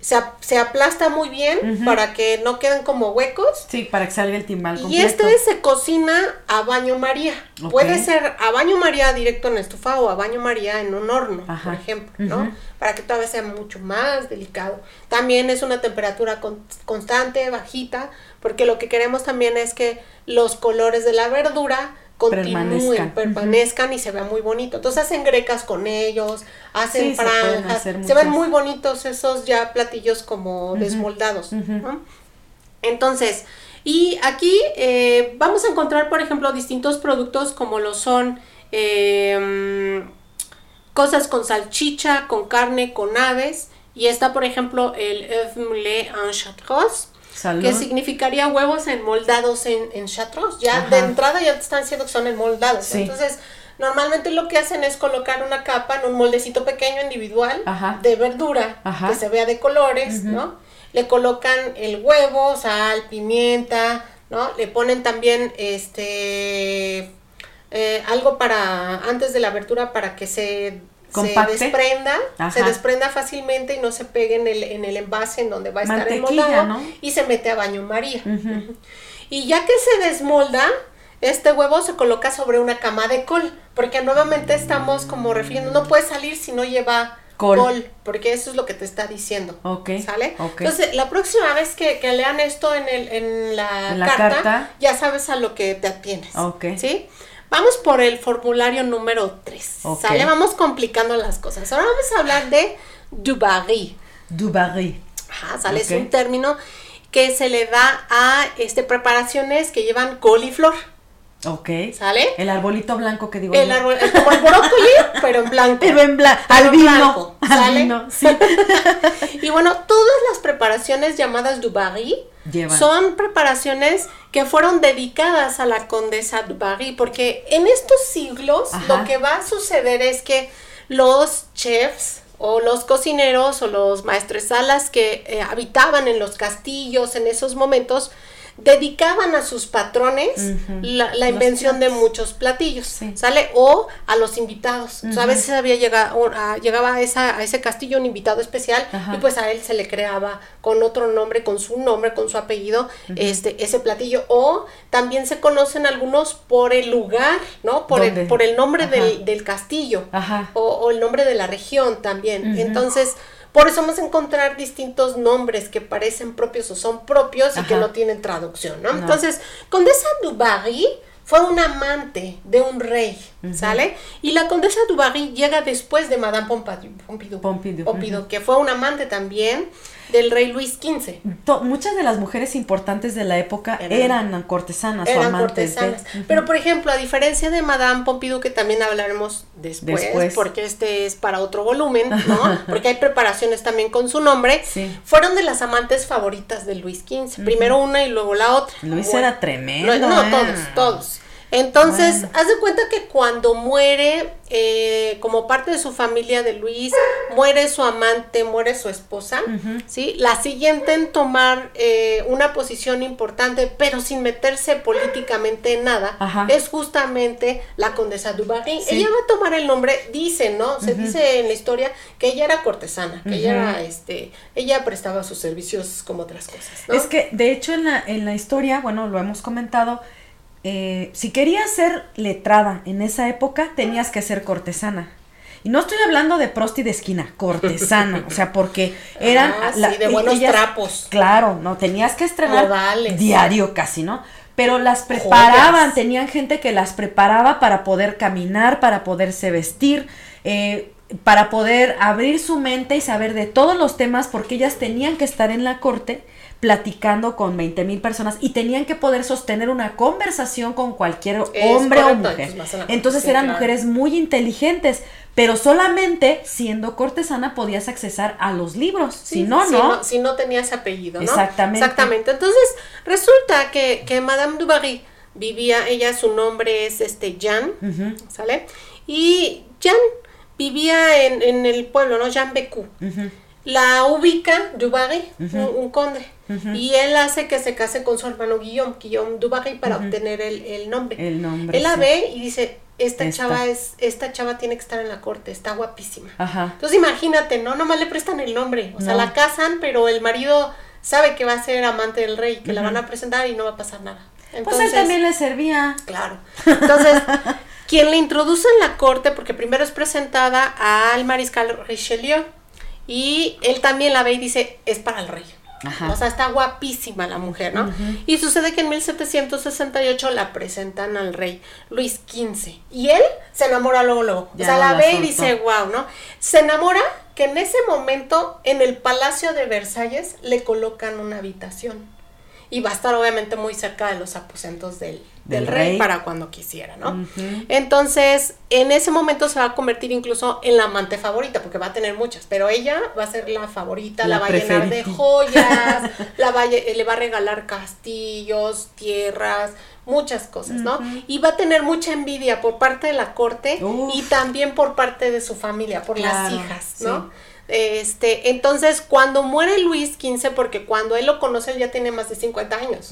S2: se, se aplasta muy bien para que no queden como huecos.
S1: Sí, para que salga el timbal
S2: Y este se cocina a baño María. Puede ser a baño María directo en estufa o a baño María en un horno, por ejemplo, ¿no? Para que todavía sea mucho más delicado. También es una temperatura constante, bajita, porque lo que queremos también es que los colores de la verdura continúen, permanezcan, y se vea muy bonito. Entonces hacen grecas con ellos, hacen franjas, se, ven muy bonitos esos ya platillos como desmoldados. Entonces, y aquí eh, vamos a encontrar, por ejemplo, distintos productos como lo son em, cosas con salchicha, con carne, con aves. Y está, por ejemplo, el œuf moulé en chartreuse que significaría huevos enmoldados en, en chatros. Ya de entrada ya te están diciendo que son enmoldados. Entonces, normalmente lo que hacen es colocar una capa en un moldecito pequeño individual de verdura que se vea de colores, ¿no? Le colocan el huevo, sal, pimienta, ¿no? Le ponen también este eh, algo para antes de la verdura para que se se desprenda, se desprenda fácilmente y no se pegue en el, en el envase en donde va a estar enmoldado y se mete a baño María. Y ya que se desmolda, este huevo se coloca sobre una cama de col, porque nuevamente estamos como refiriendo, no puede salir si no lleva col, porque eso es lo que te está diciendo. ¿Sale? Entonces, la próxima vez que, lean esto en, el, en, la, carta, ya sabes a lo que te atienes. ¿Sí? Vamos por el formulario número 3. ¿Sale? Vamos complicando las cosas. Ahora vamos a hablar de Dubarry.
S1: Dubarry.
S2: Ajá, sale, es un término que se le da a este, preparaciones que llevan coliflor.
S1: Ok.
S2: ¿Sale?
S1: El arbolito blanco que digo.
S2: El árbol, como el brócoli, pero en blanco.
S1: Pero en blanco. Albino. ¿Sale? sí.
S2: y bueno, todas las preparaciones llamadas Dubarry son preparaciones que fueron dedicadas a la condesa Dubarry, porque en estos siglos lo que va a suceder es que los chefs o los cocineros o los maestresalas que eh, habitaban en los castillos en esos momentos dedicaban a sus patrones la, invención de muchos platillos, ¿sale? O a los invitados. a veces había llegado, llegaba a, esa, a ese castillo un invitado especial y pues a él se le creaba con otro nombre, con su nombre, con su apellido, este, ese platillo. O también se conocen algunos por el lugar, ¿no? Por, el, por el nombre del, del, castillo o, o, el nombre de la región también. Entonces, por eso vamos a encontrar distintos nombres que parecen propios o son propios y que no tienen traducción, ¿no? Entonces, Condesa Dubarry fue un amante de un rey, ¿sale? Y la condesa Dubarry llega después de Madame Pompidou, Pompidou, que fue un amante también del rey Luis XV.
S1: muchas de las mujeres importantes de la época eran, cortesanas o amantes cortesanas.
S2: Pero, por ejemplo, a diferencia de Madame Pompidou, que también hablaremos después, porque este es para otro volumen, ¿no? porque hay preparaciones también con su nombre, fueron de las amantes favoritas de Luis XV. Primero una y luego la otra.
S1: Luis era tremendo.
S2: no, ¿eh? todos, todos. Entonces, haz de cuenta que cuando muere, eh, como parte de su familia de Luis, muere su amante, muere su esposa, ¿sí? La siguiente en tomar eh, una posición importante, pero sin meterse políticamente en nada, es justamente la condesa Dubarry. Ella va a tomar el nombre, dice, ¿no? Se dice en la historia que ella era cortesana, que ella era, este, ella prestaba sus servicios como otras cosas,
S1: Es que, de hecho, en la, en la historia, bueno, lo hemos comentado, eh, si querías ser letrada en esa época, tenías que ser cortesana. Y no estoy hablando de prosti de esquina, cortesana, o sea, porque eran
S2: ah, de buenos trapos.
S1: Claro, no tenías que estrenar diario casi, ¿no? Pero las preparaban, tenían gente que las preparaba para poder caminar, para poderse vestir, eh, para poder abrir su mente y saber de todos los temas, porque ellas tenían que estar en la corte platicando con 20 mil personas y tenían que poder sostener una conversación con cualquier hombre o mujer. Entonces eran mujeres muy inteligentes, pero solamente siendo cortesana podías accesar a los libros. si, no, no,
S2: Si no tenías apellido, ¿no?
S1: Exactamente.
S2: Exactamente. Entonces resulta que, que Madame Dubarry vivía, ella su nombre es este Jean, ¿sale? Y Jean vivía en, en, el pueblo, ¿no? Jean Becou la ubica Dubarry, un, conde, y él hace que se case con su hermano Guillaume, Guillaume Dubarry, para obtener el, nombre.
S1: El nombre.
S2: Él la ve y dice, esta,
S1: Esta.
S2: chava es, esta chava tiene que estar en la corte, está guapísima.
S1: Ajá.
S2: Entonces imagínate, ¿no? Nomás le prestan el nombre. O sea, la casan, pero el marido sabe que va a ser amante del rey, que la van a presentar y no va a pasar nada.
S1: Pues
S2: Entonces,
S1: él también le servía.
S2: Claro. Entonces, quien le introduce en la corte, porque primero es presentada al mariscal Richelieu, y él también la ve y dice, es para el rey.
S1: Ajá.
S2: O sea, está guapísima la mujer, ¿no? Y sucede que en 1768 la presentan al rey Luis XV. Y él se enamora luego, luego.
S1: Ya
S2: o sea, la,
S1: la
S2: ve y dice, wow, ¿no? Se enamora que en ese momento en el Palacio de Versalles le colocan una habitación. Y va a estar obviamente muy cerca de los aposentos del, del
S1: Del
S2: rey,
S1: rey.
S2: para cuando quisiera, ¿no? Entonces, en ese momento se va a convertir incluso en la amante favorita, porque va a tener muchas, pero ella va a ser la favorita, la,
S1: La
S2: va a llenar de joyas, la va a le va a regalar castillos, tierras, muchas cosas, ¿no? Y va a tener mucha envidia por parte de la corte
S1: Uf.
S2: y también por parte de su familia, por las hijas, ¿no?
S1: sí.
S2: Este, entonces, cuando muere Luis XV, porque cuando él lo conoce, él ya tiene más de 50 años,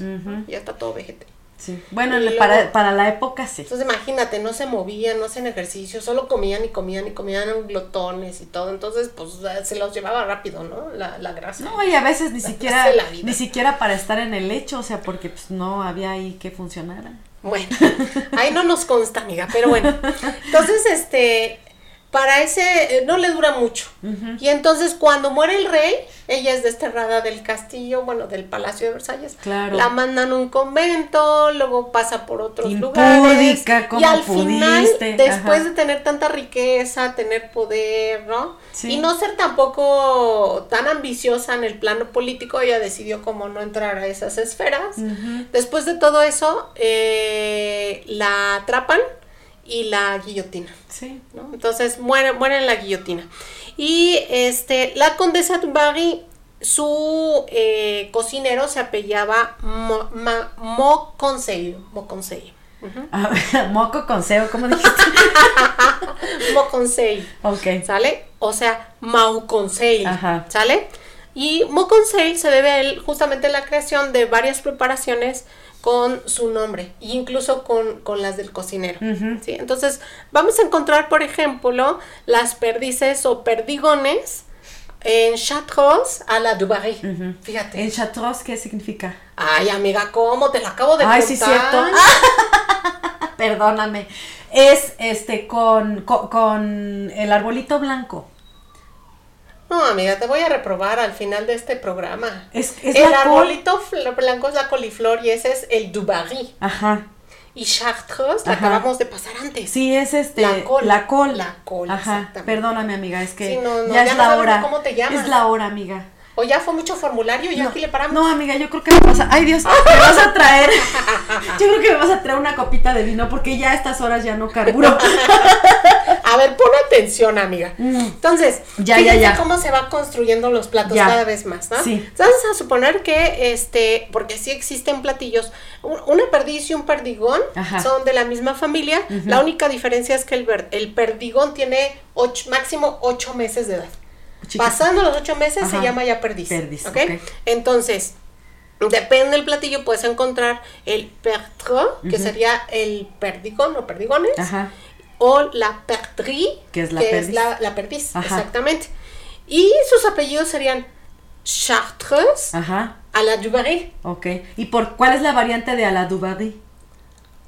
S2: ya está todo vejete.
S1: Sí. Bueno,
S2: luego-
S1: para, para la época sí.
S2: Entonces imagínate, no se movían, no hacían ejercicio, solo comían y comían y comían glotones y todo. Entonces, pues se los llevaba rápido, ¿no? La, la grasa.
S1: No, y a veces ni siquiera,
S2: la vida.
S1: ni siquiera para estar en el lecho, o sea, porque pues no había ahí que funcionara.
S2: Bueno, ahí no nos consta, amiga, pero bueno. Entonces, este, para ese, eh, no le dura mucho. Y entonces cuando muere el rey, ella es desterrada del castillo, bueno, del Palacio de Versalles.
S1: Claro.
S2: La mandan a un convento, luego pasa por otros
S1: Impúdica,
S2: lugares.
S1: ¿cómo
S2: y al final, después
S1: Ajá.
S2: de tener tanta riqueza, tener poder, ¿no?
S1: Sí.
S2: Y no ser tampoco tan ambiciosa en el plano político, ella decidió como no entrar a esas esferas. Después de todo eso, eh, la atrapan y la guillotina.
S1: Sí.
S2: ¿no? Entonces muere, muere en la guillotina. Y este, la condesa de Barry, su eh, cocinero se apellaba Mo, Ma- Mo Conseil. Mo Conseil. Ujú.
S1: A ver, moco con cebo, ¿cómo dijiste?
S2: Mo Conseil.
S1: ok.
S2: ¿Sale? O sea, Mau Conseil.
S1: Ajá.
S2: ¿Sale? Y Mo Conseil se debe a él justamente la creación de varias preparaciones con su nombre, incluso con, con las del cocinero. ¿sí? Entonces, vamos a encontrar, por ejemplo, las perdices o perdigones en Chartreuse a la Dubarry. Fíjate.
S1: ¿En Chartreuse qué significa?
S2: Ay, amiga, ¿cómo? Te la acabo de
S1: Ay,
S2: contar.
S1: sí, cierto. Perdóname. Es este con, con, con el arbolito blanco.
S2: No, amiga, te voy a reprobar al final de este programa.
S1: Es, es
S2: el arbolito blanco es la coliflor y ese es el Dubarry.
S1: Ajá.
S2: Y Chartreuse la
S1: Ajá.
S2: acabamos de pasar antes.
S1: Sí, es este.
S2: La col.
S1: La col.
S2: La col,
S1: Ajá. Perdóname, amiga, es que
S2: Sí, no, no,
S1: ya,
S2: ya
S1: es
S2: no
S1: la hora.
S2: cómo te llamas.
S1: Es la hora, amiga.
S2: O ya fue mucho formulario y
S1: no,
S2: aquí le paramos.
S1: No, amiga, yo creo que me vas a. Ay, Dios, me vas a traer. Yo creo que me vas a traer una copita de vino porque ya a estas horas ya no carburo.
S2: A ver, pon atención, amiga.
S1: Mm.
S2: Entonces,
S1: Ya, ya, ya.
S2: cómo se van construyendo los platos
S1: Ya.
S2: cada vez más, ¿no?
S1: Sí.
S2: Vamos a suponer que, este, porque sí existen platillos, un- una perdiz y un perdigón
S1: Ajá.
S2: son de la misma familia. La única diferencia es que el, perdigón tiene ocho- máximo ocho meses de edad. Pasando los ocho meses se llama ya perdiz.
S1: Perdiz.
S2: Entonces, depende del platillo, puedes encontrar el pertro, que sería el perdigón o perdigones,
S1: Ajá.
S2: o la perdrix,
S1: Que es la
S2: que
S1: perdiz.
S2: es la, la perdiz,
S1: Ajá.
S2: exactamente. Y sus apellidos serían Chartreuse
S1: Ajá.
S2: a la Dubarry.
S1: Ok. ¿Y por cuál es la variante de a la Dubarry?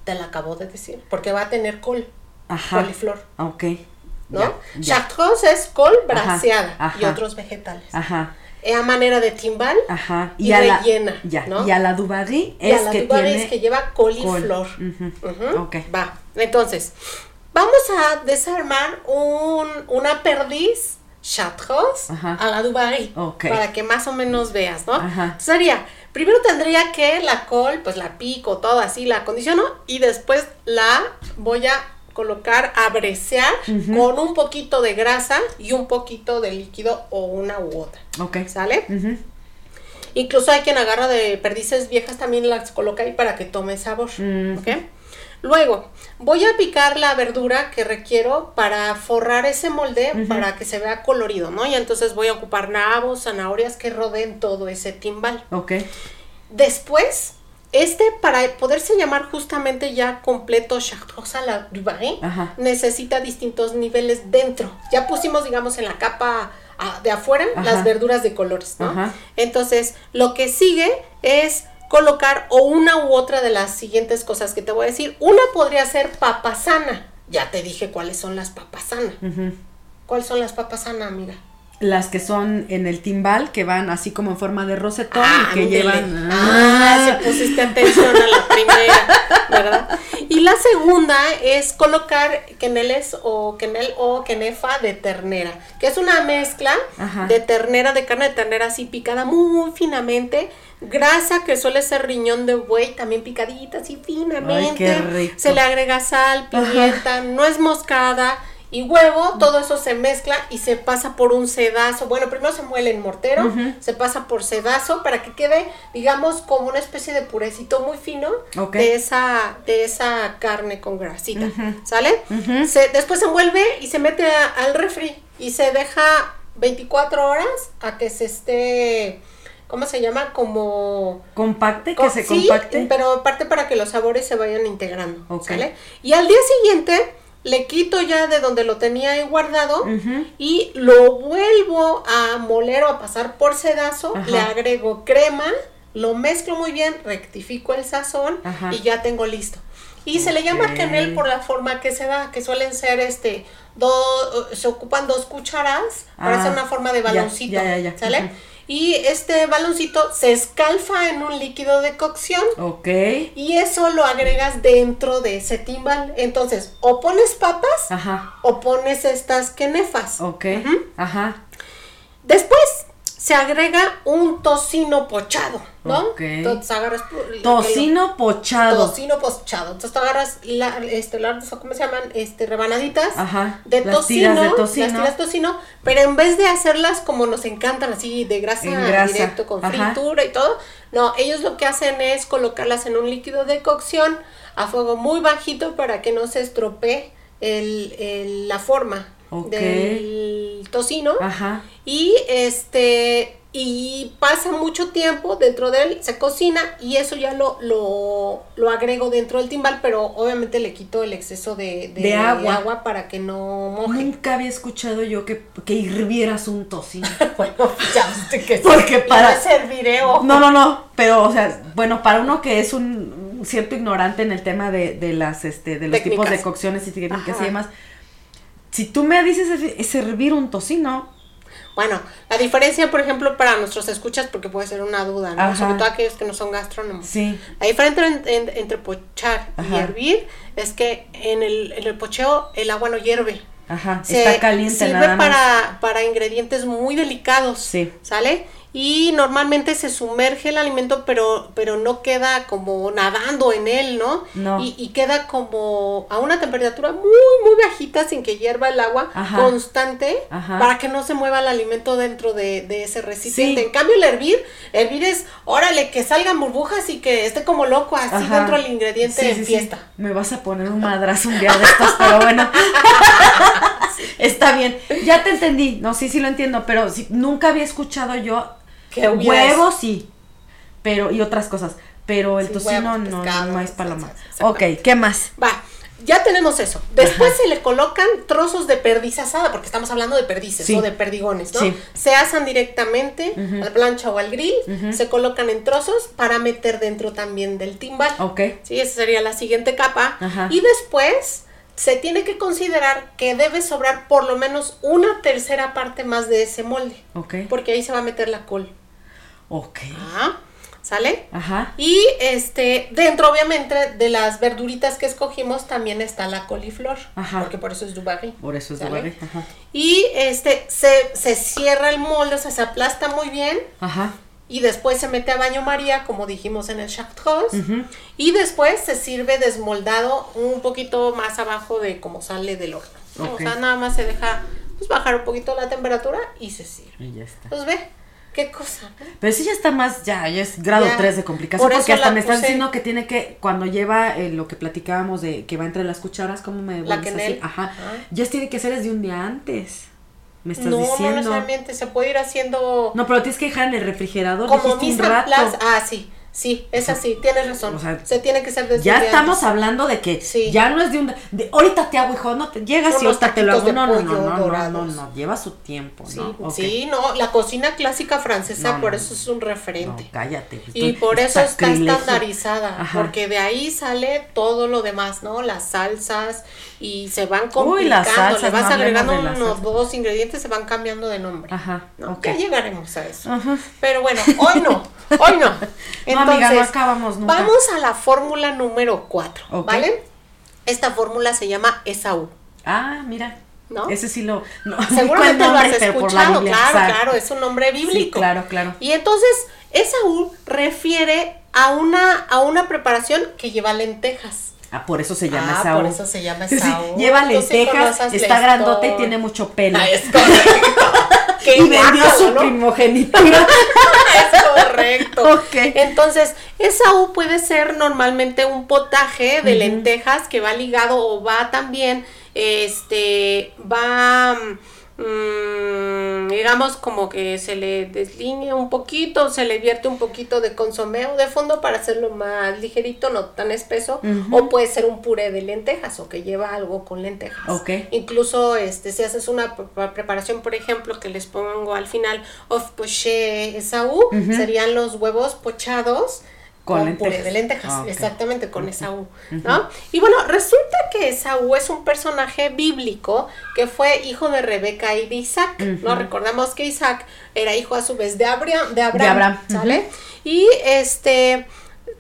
S2: Te la acabo de decir, porque va a tener col,
S1: Ajá.
S2: coliflor,
S1: Ok.
S2: ¿No?
S1: Ya, ya.
S2: Chartreuse es col
S1: Ajá,
S2: braseada y otros vegetales.
S1: Ajá.
S2: Es a manera de timbal
S1: Ajá.
S2: y,
S1: a la-
S2: rellena,
S1: ya.
S2: ¿no?
S1: Y a la Dubarry
S2: Y a
S1: es
S2: la
S1: que
S2: Dubarry
S1: tiene.
S2: es que lleva coliflor.
S1: col.
S2: Va. Entonces, vamos a desarmar un, una perdiz Chartreuse a la Dubarry. Para que más o menos veas, ¿no?
S1: Ajá.
S2: Sería, primero tendría que la col, pues la pico, todo así, la acondiciono y después la voy a colocar a bresear con un poquito de grasa y un poquito de líquido o una u otra.
S1: Ok.
S2: ¿Sale? Incluso hay quien agarra de perdices viejas también las coloca ahí para que tome sabor.
S1: Mm.
S2: ¿ok? Luego, voy a picar la verdura que requiero para forrar ese molde para que se vea colorido, ¿no? Y entonces voy a ocupar nabos, zanahorias que rodeen todo ese timbal.
S1: Ok.
S2: Después, este, para poderse llamar justamente ya completo Chartreuse à la Dubarry, necesita distintos niveles dentro. Ya pusimos, digamos, en la capa de afuera
S1: Ajá.
S2: las verduras de colores, ¿no?
S1: Ajá.
S2: Entonces, lo que sigue es colocar o una u otra de las siguientes cosas que te voy a decir. Una podría ser papasana. Ya te dije cuáles son las papasana.
S1: Ujú.
S2: ¿Cuáles son las papasana, amiga?
S1: Las que son en el timbal, que van así como en forma de rosetón y que
S2: ándele.
S1: llevan.
S2: Ah, se pusiste atención a la primera, ¿verdad? Y la segunda es colocar queneles o quenel o quenefa de ternera, que es una mezcla
S1: Ajá.
S2: de ternera, de carne de ternera así picada muy finamente, grasa que suele ser riñón de buey también picadita así finamente.
S1: Ay, qué rico.
S2: Se le agrega sal, pimienta, no es moscada. Y huevo, todo eso se mezcla y se pasa por un sedazo. Bueno, primero se muele en mortero, se pasa por sedazo para que quede, digamos, como una especie de purecito muy fino de esa de esa carne con grasita. ¿sale? Se- después se envuelve y se mete a- al refri y se deja 24 horas a que se esté, ¿cómo se llama? Como
S1: Compacte, que se
S2: sí,
S1: compacte.
S2: pero aparte para que los sabores se vayan integrando. ¿sale? Y al día siguiente le quito ya de donde lo tenía ahí guardado y lo vuelvo a moler o a pasar por sedazo,
S1: Ajá.
S2: le agrego crema, lo mezclo muy bien, rectifico el sazón
S1: Ajá.
S2: y ya tengo listo. Y se le llama quenel por la forma que se da, que suelen ser este, dos, se ocupan dos cucharas para
S1: Ah,
S2: hacer una forma de baloncito,
S1: ya, ya, ya.
S2: ¿sale? Y este baloncito se escalfa en un líquido de cocción
S1: Ok.
S2: y eso lo agregas dentro de ese timbal. Entonces, o pones papas
S1: Ajá.
S2: o pones estas quenefas.
S1: Ok.
S2: Ujú.
S1: Ajá.
S2: Después se agrega un tocino pochado, ¿no? Entonces agarras
S1: Tocino pochado.
S2: tocino pochado. Entonces tú agarras la, este, la- ¿cómo se llaman? Este, rebanaditas
S1: Ajá.
S2: de
S1: Las
S2: tocino,
S1: tiras de tocino.
S2: las tiras de tocino, pero en vez de hacerlas como nos encantan así de grasa, directo con
S1: Ajá.
S2: fritura y todo, no, ellos lo que hacen es colocarlas en un líquido de cocción a fuego muy bajito para que no se estropee el, el- la forma
S1: Ok.
S2: del tocino
S1: Ajá.
S2: y este y pasa mucho tiempo dentro de él, se cocina y eso ya lo, lo, lo agrego dentro del timbal, pero obviamente le quito el exceso de,
S1: De agua.
S2: para que no moje.
S1: Nunca había escuchado yo que, que hirvieras un tocino.
S2: bueno, ya viste que
S1: Porque para-
S2: serviré
S1: No, no, no, pero, o sea, bueno, para uno que es un cierto ignorante en el tema de, de las, este, de los tipos de cocciones y técnicas
S2: Ajá.
S1: y demás, si tú me dices es- es servir un tocino,
S2: Bueno, la diferencia, por ejemplo, para nuestros escuchas, porque puede ser una duda, ¿no?
S1: Ajá.
S2: Sobre todo aquellos que no son gastrónomos.
S1: sí,
S2: La diferencia entre, en- entre pochar y hervir es que en el, en el pocheo el agua no hierve.
S1: ajá,
S2: Se
S1: está caliente
S2: sirve
S1: nada más.
S2: para, para ingredientes muy delicados.
S1: Sí.
S2: ¿Sale? Y normalmente se sumerge el alimento, pero, pero no queda como nadando en él, ¿no?
S1: No.
S2: Y, y queda como a una temperatura muy, muy bajita, sin que hierva el agua,
S1: Ajá.
S2: constante,
S1: Ajá.
S2: para que no se mueva el alimento dentro de, de ese recipiente.
S1: Sí.
S2: En cambio, el hervir, hervir es, órale, que salgan burbujas y que esté como loco así
S1: Ajá.
S2: dentro del ingrediente
S1: Sí,
S2: en
S1: sí, sí.
S2: fiesta.
S1: Me vas a poner un madrazo un día de estos, pero bueno. Está bien. Ya te entendí. No, sí, sí lo entiendo, pero nunca había escuchado yo
S2: Que
S1: huevos, sí. Pero, y otras cosas. Pero el
S2: Sí,
S1: tocino
S2: huevos,
S1: no,
S2: pescado,
S1: no es paloma. Ok, ¿qué más?
S2: Va, ya tenemos eso. Después se le colocan trozos de perdiz asada, porque estamos hablando de perdices
S1: Sí.
S2: o de perdigones, ¿no?
S1: Sí.
S2: Se asan directamente
S1: Ujú.
S2: al plancha o al grill, se colocan en trozos para meter dentro también del timbal.
S1: Ok.
S2: Sí, esa sería la siguiente capa.
S1: Ajá.
S2: Y después se tiene que considerar que debe sobrar por lo menos una tercera parte más de ese molde,
S1: Ok.
S2: porque ahí se va a meter la col.
S1: Ok.
S2: Ajá. ¿Sale?
S1: Ajá.
S2: Y este, dentro obviamente de las verduritas que escogimos también está la coliflor.
S1: Ajá.
S2: Porque por eso es dubarry.
S1: Por eso es barri. Ajá.
S2: Y este, se, se cierra el molde, o sea, se aplasta muy bien.
S1: Ajá.
S2: Y después se mete a baño María, como dijimos en el chartreuse.
S1: Ujú.
S2: Y después se sirve desmoldado un poquito más abajo de como sale del horno. O sea, nada más se deja pues, bajar un poquito la temperatura y se sirve.
S1: Y ya está.
S2: Pues ve, qué cosa.
S1: Pero sí ya está más, ya, ya es grado
S2: Ya.
S1: 3 de complicación.
S2: Por
S1: Porque hasta me estás diciendo que tiene que, cuando lleva eh, lo que platicábamos de que va entre las cucharas, ¿cómo me
S2: La
S1: vuelves a
S2: quenel.
S1: decir? Ajá.
S2: Ajá.
S1: Ya tiene que ser desde un día antes. Me estás
S2: No, no
S1: diciendo.
S2: necesariamente, se puede ir haciendo
S1: No, pero tienes que dejar en el refrigerador.
S2: como misma
S1: rato.
S2: plaza. Ah, sí. Sí, es así, tienes razón.
S1: o sea,
S2: se tiene que ser desde
S1: Ya estamos hablando de que
S2: Sí.
S1: ya no es de un de ahorita te hago hijo, no te llegas y ahorita te lo hago. No, no, no, no, no, no, no, lleva su tiempo,
S2: Sí,
S1: ¿no?
S2: Sí, no, la cocina clásica francesa
S1: No,
S2: por eso es un referente.
S1: Cállate. pues,
S2: Y por eso está estandarizada,
S1: Ajá.
S2: porque de ahí sale todo lo demás, ¿no? Las salsas y se van
S1: Uy, las
S2: complicando,
S1: salsas,
S2: le vas agregando unos dos ingredientes, se van cambiando de nombre.
S1: Ajá,
S2: ¿no?
S1: ok.
S2: Ya llegaremos a eso.
S1: Ajá.
S2: Pero bueno, hoy no, hoy no.
S1: No, amiga, no acabamos nunca.
S2: Vamos a la fórmula número 4,
S1: Ok.
S2: ¿vale? Esta fórmula se llama Esaú.
S1: Ah, mira.
S2: ¿No?
S1: Ese sí lo. No,
S2: Seguramente lo has escuchado,
S1: Biblia,
S2: claro,
S1: exacto.
S2: claro, es un nombre bíblico.
S1: Sí, claro, claro.
S2: Y entonces, Esaú refiere a una, a una preparación que lleva lentejas.
S1: Ah, por eso se llama
S2: Ah,
S1: Esaú.
S2: por eso se llama
S1: sí,
S2: Esaú.
S1: Lleva
S2: sí
S1: lentejas, está grandote y tiene mucho pelo.
S2: Ah, es correcto. Qué
S1: y vendió su
S2: ¿no?
S1: primogenitura.
S2: Es correcto.
S1: Ok.
S2: Entonces, Esaú puede ser normalmente un potaje de lentejas que va ligado o va también, este, va, mm, digamos, como que se le deslinea un poquito, se le vierte un poquito de consomé o de fondo para hacerlo más ligerito, no tan espeso, o puede ser un puré de lentejas o que lleva algo con lentejas.
S1: Ok.
S2: Incluso este, si haces una pre- preparación, por ejemplo, que les pongo al final, of poché Esaú, serían los huevos pochados
S1: Con
S2: con, puré
S1: lentejas.
S2: de lentejas,
S1: Ah,
S2: exactamente, con Esaú, ¿no? Y bueno, resulta que Esaú es un personaje bíblico que fue hijo de Rebeca y de Isaac, ¿no? Recordamos que Isaac era hijo a su vez de Abraham, de Abraham,
S1: Abraham,
S2: ¿sale? Y este,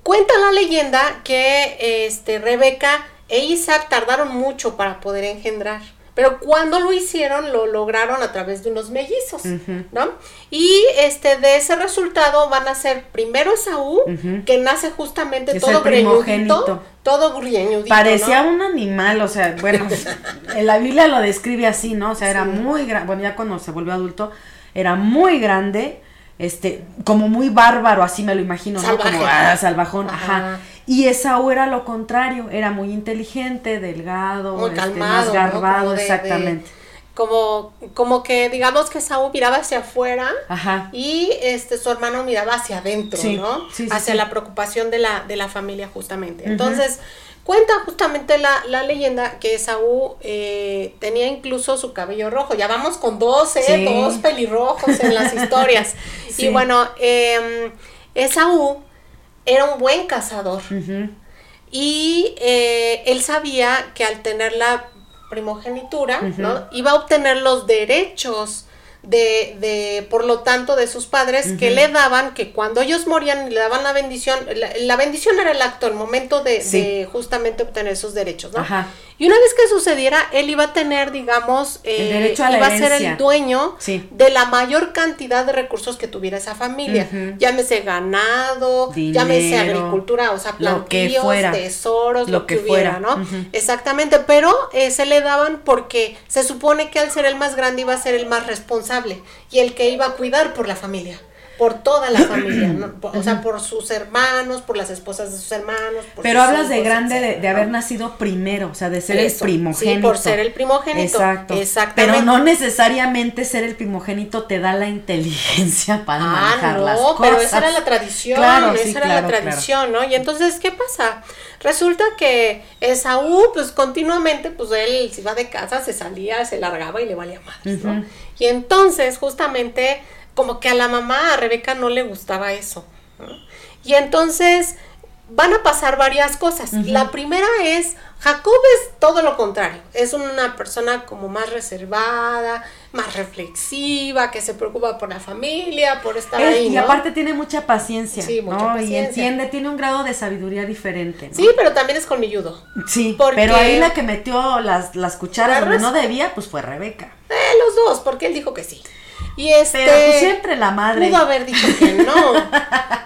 S2: cuenta la leyenda que este, Rebeca e Isaac tardaron mucho para poder engendrar. Pero cuando lo hicieron, lo lograron a través de unos mellizos, ¿no? Y este, de ese resultado van a ser primero Esaú, que nace justamente
S1: Es
S2: todo greñudito, todo greñudito,
S1: Parecía
S2: ¿no?
S1: un animal, o sea, bueno, en la Biblia lo describe así, ¿no? O sea, era muy grande, bueno, ya cuando se volvió adulto, era muy grande, este, como muy bárbaro, así me lo imagino, ¿no? Como ah, salvajón,
S2: Ajá.
S1: ajá. Y Esaú era lo contrario, era muy inteligente, delgado,
S2: muy
S1: este,
S2: calmado,
S1: más
S2: ¿no?
S1: garbado,
S2: de- de-
S1: exactamente.
S2: como, como que digamos que Esaú miraba hacia afuera
S1: Ajá.
S2: y este su hermano miraba hacia adentro,
S1: Sí,
S2: ¿no?
S1: sí, sí,
S2: hacia la preocupación de la, de la familia justamente. Entonces, cuenta justamente la, la leyenda que Esaú eh, tenía incluso su cabello rojo. Ya vamos con dos, ¿eh? Dos pelirrojos en las historias.
S1: Sí.
S2: Y bueno, em, Esaú era un buen cazador. Y eh, él sabía que al tener la primogenitura, ¿no? Iba a obtener los derechos de, de, por lo tanto, de sus padres que le daban, que cuando ellos morían le daban la bendición, la, la bendición era el acto, el momento de,
S1: Sí.
S2: de justamente obtener esos derechos, ¿no?
S1: Ajá.
S2: Y una vez que sucediera, él iba a tener, digamos, eh,
S1: El a la
S2: iba a ser el dueño
S1: Sí.
S2: de la mayor cantidad de recursos que tuviera esa familia. Llámese ganado, llámese agricultura, o sea, plantíos,
S1: fuera.
S2: tesoros,
S1: Lo
S2: lo, que,
S1: que
S2: hubiera,
S1: fuera.
S2: ¿no? Exactamente, pero eh, se le daban porque se supone que al ser el más grande iba a ser el más responsable y el que iba a cuidar por la familia, por toda la familia, ¿no? Por- o sea, por sus hermanos, por las esposas de sus hermanos. por
S1: Pero
S2: sus
S1: hablas de grande de,
S2: etcétera,
S1: de haber nacido primero, o sea, de ser
S2: Eso,
S1: el
S2: sí,
S1: primogénito.
S2: por ser el primogénito,
S1: Exacto.
S2: exactamente.
S1: Pero no necesariamente ser el primogénito te da la inteligencia para
S2: Ah,
S1: manejar
S2: no,
S1: las cosas.
S2: pero esa era la tradición,
S1: Claro,
S2: esa
S1: sí,
S2: era
S1: claro,
S2: la
S1: claro.
S2: tradición, ¿no? Y entonces, ¿qué pasa? Resulta que Esaú, pues continuamente, pues él se iba de casa, se salía, se largaba y le valía madres, ¿no? Y entonces, justamente, como que a la mamá, a Rebeca, no le gustaba eso, ¿no? Y entonces, van a pasar varias cosas. La primera es, Jacob es todo lo contrario, es una persona como más reservada, más reflexiva, que se preocupa por la familia, por estar
S1: Es-
S2: ahí,
S1: y
S2: ¿no?
S1: aparte tiene mucha paciencia,
S2: Sí, mucha
S1: ¿no? Y
S2: paciencia.
S1: entiende, tiene un grado de sabiduría diferente, ¿no?
S2: Sí, pero también es colmilludo.
S1: Sí,
S2: porque-
S1: pero ahí la que metió las, las cucharas donde no debía, pues fue Rebeca.
S2: Eh, los dos, porque él dijo que sí. Y este.
S1: Pero pues siempre la madre.
S2: Pudo haber dicho que no.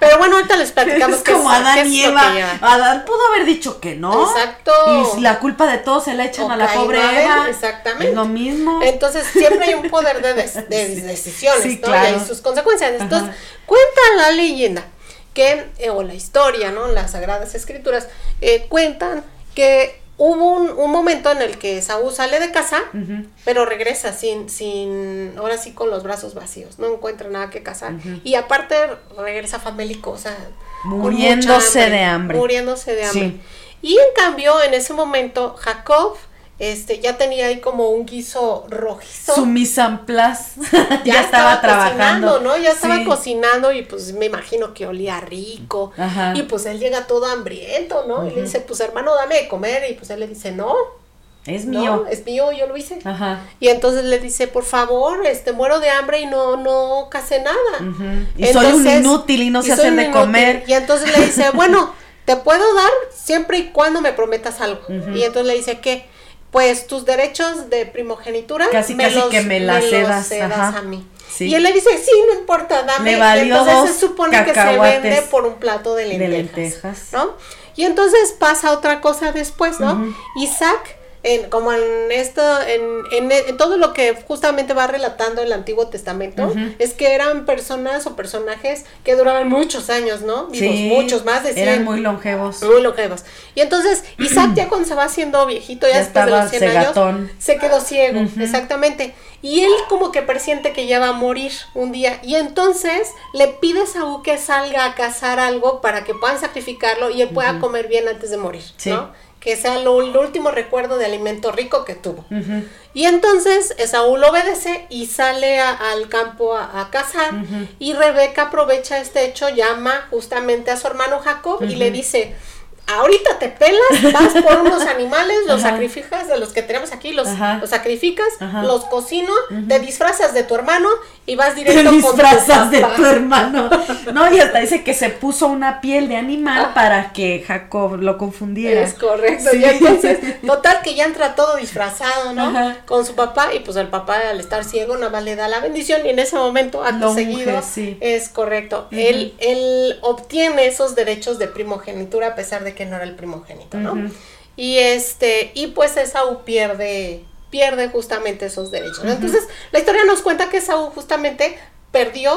S2: Pero bueno, ahorita les platicamos
S1: es como
S2: qué
S1: Adán
S2: es
S1: y Eva. Adán pudo haber dicho que no.
S2: Exacto.
S1: Y la culpa de todo se la echan a la pobre
S2: Abel,
S1: Eva.
S2: exactamente.
S1: Es lo mismo.
S2: Entonces siempre hay un poder de, des- de
S1: Sí.
S2: decisiones,
S1: Sí,
S2: ¿no?
S1: claro.
S2: Y hay sus consecuencias. Entonces,
S1: Ajá.
S2: cuenta la leyenda que, eh, o la historia, ¿no? Las sagradas escrituras, eh, cuentan que hubo un, momento en el que Saúl sale de casa, pero regresa sin, sin, ahora sí con los brazos vacíos, no encuentra nada que cazar. Y aparte regresa famélico, o sea,
S1: muriéndose de hambre.
S2: Muriéndose de hambre. Y en cambio, en ese momento, Jacob este, ya tenía ahí como un guiso rojizo.
S1: Su mise ya, estaba, trabajando.
S2: ¿no? Ya estaba cocinando y pues me imagino que olía rico. Y pues él llega todo hambriento, ¿no? Y le dice, pues hermano, dame de comer. Y pues él le dice, no.
S1: Es mío.
S2: es mío, yo lo hice. Y entonces le dice, por favor, este, muero de hambre y no, no casé nada.
S1: Y soy un inútil y no se hacen de comer.
S2: Y entonces le dice, bueno, te puedo dar siempre y cuando me prometas algo. Y entonces le dice, ¿qué? Pues tus derechos de primogenitura
S1: casi casi que me las cedas,
S2: a mí. Y él le dice, sí, no importa, dame.
S1: entonces
S2: se supone que se vende por un plato de lentejas, ¿no? Y entonces pasa otra cosa después, ¿no? Isaac en, como en esto, en, en, todo lo que justamente va relatando el Antiguo Testamento, es que eran personas o personajes que duraban muchos años, ¿no? muchos, más de 100.
S1: Eran muy longevos.
S2: Muy longevos. Y entonces, Isaac ya cuando se va haciendo viejito, ya, después de los 100 años, se quedó ciego, exactamente. Y él como que presiente que ya va a morir un día. Y entonces le pide a Saúl que salga a cazar algo para que puedan sacrificarlo y él pueda comer bien antes de morir, ¿no? Que sea lo, el último recuerdo de alimento rico que tuvo. Y entonces Saúl obedece y sale al campo a, cazar y Rebeca aprovecha este hecho, llama justamente a su hermano Jacob y le dice, ahorita te pelas, vas por unos animales, los sacrificas de los que tenemos aquí, los, los sacrificas, los cocino, te disfrazas de tu hermano y vas directo
S1: te disfrazas de tu hermano. No, y hasta dice que se puso una piel de animal ah. para que Jacob lo confundiera.
S2: Es correcto. Y entonces, total que ya entra todo disfrazado, ¿no? Con su papá y pues el papá al estar ciego nada más le da la bendición y en ese momento, acto seguido, es correcto. él, él obtiene esos derechos de primogenitura a pesar de que no era el primogénito, ¿no? Y este, y pues Esaú pierde, pierde justamente esos derechos. Entonces, la historia nos cuenta que Esaú justamente perdió